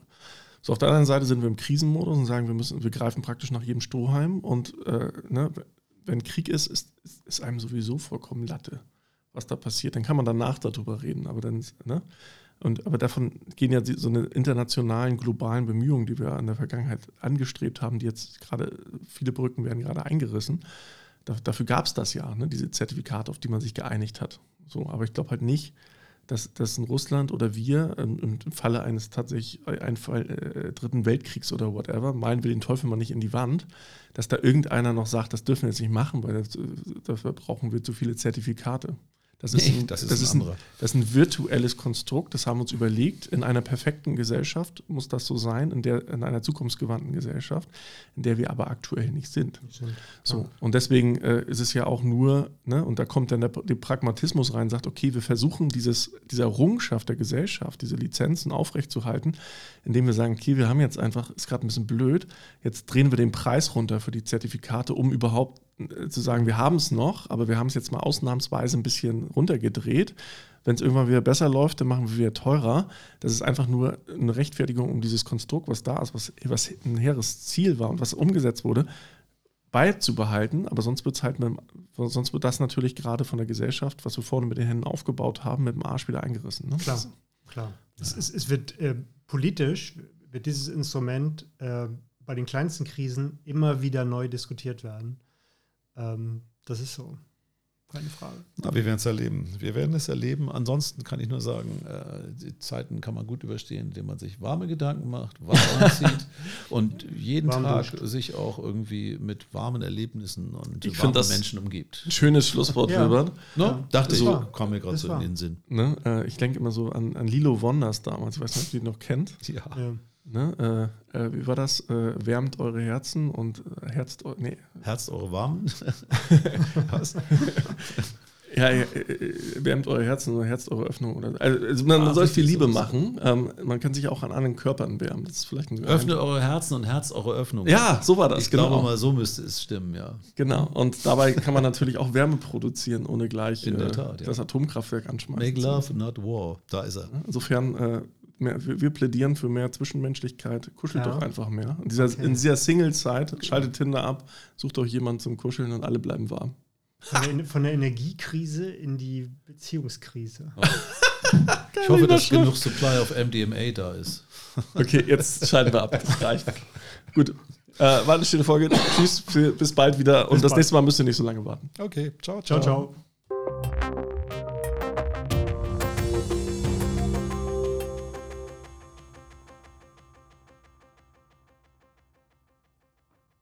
So, auf der anderen Seite sind wir im Krisenmodus und sagen, wir müssen, wir greifen praktisch nach jedem Strohhalm und äh, ne, wenn Krieg ist, ist, ist einem sowieso vollkommen Latte, was da passiert. Dann kann man danach darüber reden, aber dann, ne? Und, aber davon gehen ja so eine internationalen, globalen Bemühungen, die wir in der Vergangenheit angestrebt haben, die jetzt gerade, viele Brücken werden gerade eingerissen. Da, dafür gab es das ja, ne? diese Zertifikate, auf die man sich geeinigt hat. So, aber ich glaube halt nicht, dass, dass in Russland oder wir ähm, im Falle eines tatsächlich ein Fall, äh, dritten Weltkriegs oder whatever, meinen wir den Teufel mal nicht in die Wand, dass da irgendeiner noch sagt, das dürfen wir jetzt nicht machen, weil das, dafür brauchen wir zu viele Zertifikate. Das ist, ein, das, ist das, ist ein, das ist ein virtuelles Konstrukt, das haben wir uns überlegt. In einer perfekten Gesellschaft muss das so sein, in, der, in einer zukunftsgewandten Gesellschaft, in der wir aber aktuell nicht sind. So, und deswegen äh, ist es ja auch nur, ne, und da kommt dann der, der Pragmatismus rein, sagt, okay, wir versuchen dieses, diese Errungenschaft der Gesellschaft, diese Lizenzen aufrechtzuerhalten, indem wir sagen, okay, wir haben jetzt einfach, ist gerade ein bisschen blöd, jetzt drehen wir den Preis runter für die Zertifikate, um überhaupt zu sagen, wir haben es noch, aber wir haben es jetzt mal ausnahmsweise ein bisschen runtergedreht. Wenn es irgendwann wieder besser läuft, dann machen wir wieder teurer. Das ist einfach nur eine Rechtfertigung, um dieses Konstrukt, was da ist, was, was ein hehres Ziel war und was umgesetzt wurde, beizubehalten. Aber sonst wird halt mit, sonst wird das natürlich gerade von der Gesellschaft, was wir vorne mit den Händen aufgebaut haben, mit dem Arsch wieder eingerissen. Ne? Klar, klar. Es, ist, es wird äh, politisch wird dieses Instrument äh, bei den kleinsten Krisen immer wieder neu diskutiert werden. Ähm, das ist so. Keine Frage. Na, wir werden es erleben. Wir werden es erleben. Ansonsten kann ich nur sagen, äh, die Zeiten kann man gut überstehen, indem man sich warme Gedanken macht, warm anzieht und jeden Warm Tag duscht. sich auch irgendwie mit warmen Erlebnissen und ich warmen Menschen umgibt. Schönes Schlusswort, ja. Wilbert. No? Ja. Dachte ich, war. kam mir gerade so in den Sinn. Ne? Äh, ich denke immer so an, an Lilo Wonders damals. Ich weiß nicht, ob ihr die noch kennt. ja. ja. Ne, äh, äh, wie war das? Äh, wärmt eure Herzen und äh, herzt, nee. Herzt eure Warmen? Was? ja, ja äh, wärmt eure Herzen oder herzt eure Öffnung. Oder, also man, man ah, soll viel Liebe machen. Ähm, man kann sich auch an anderen Körpern wärmen. Das ist vielleicht ein Öffnet eure Herzen und herzt eure Öffnung. Ja, so war das. Ich genau. glaube mal, so müsste es stimmen, ja. Genau. Und dabei kann man natürlich auch Wärme produzieren, ohne gleich der Tat, ja. das Atomkraftwerk anschmeißen. Make love, not war. Da ist er. Insofern mehr, wir, wir, plädieren für mehr Zwischenmenschlichkeit. Kuschelt ja. doch einfach mehr. In dieser, okay. dieser Single-Zeit, schaltet Tinder ab, sucht euch jemanden zum Kuscheln und alle bleiben warm. Von der, von der Energiekrise in die Beziehungskrise. Oh. ich hoffe, dass genug Supply auf MDMA da ist. Okay, jetzt schalten wir ab. Das reicht. Gut. Äh, war eine schöne Folge. Tschüss, bis bald wieder. Und bis das bald. nächste Mal müsst ihr nicht so lange warten. Okay, ciao, ciao. Ciao, ciao.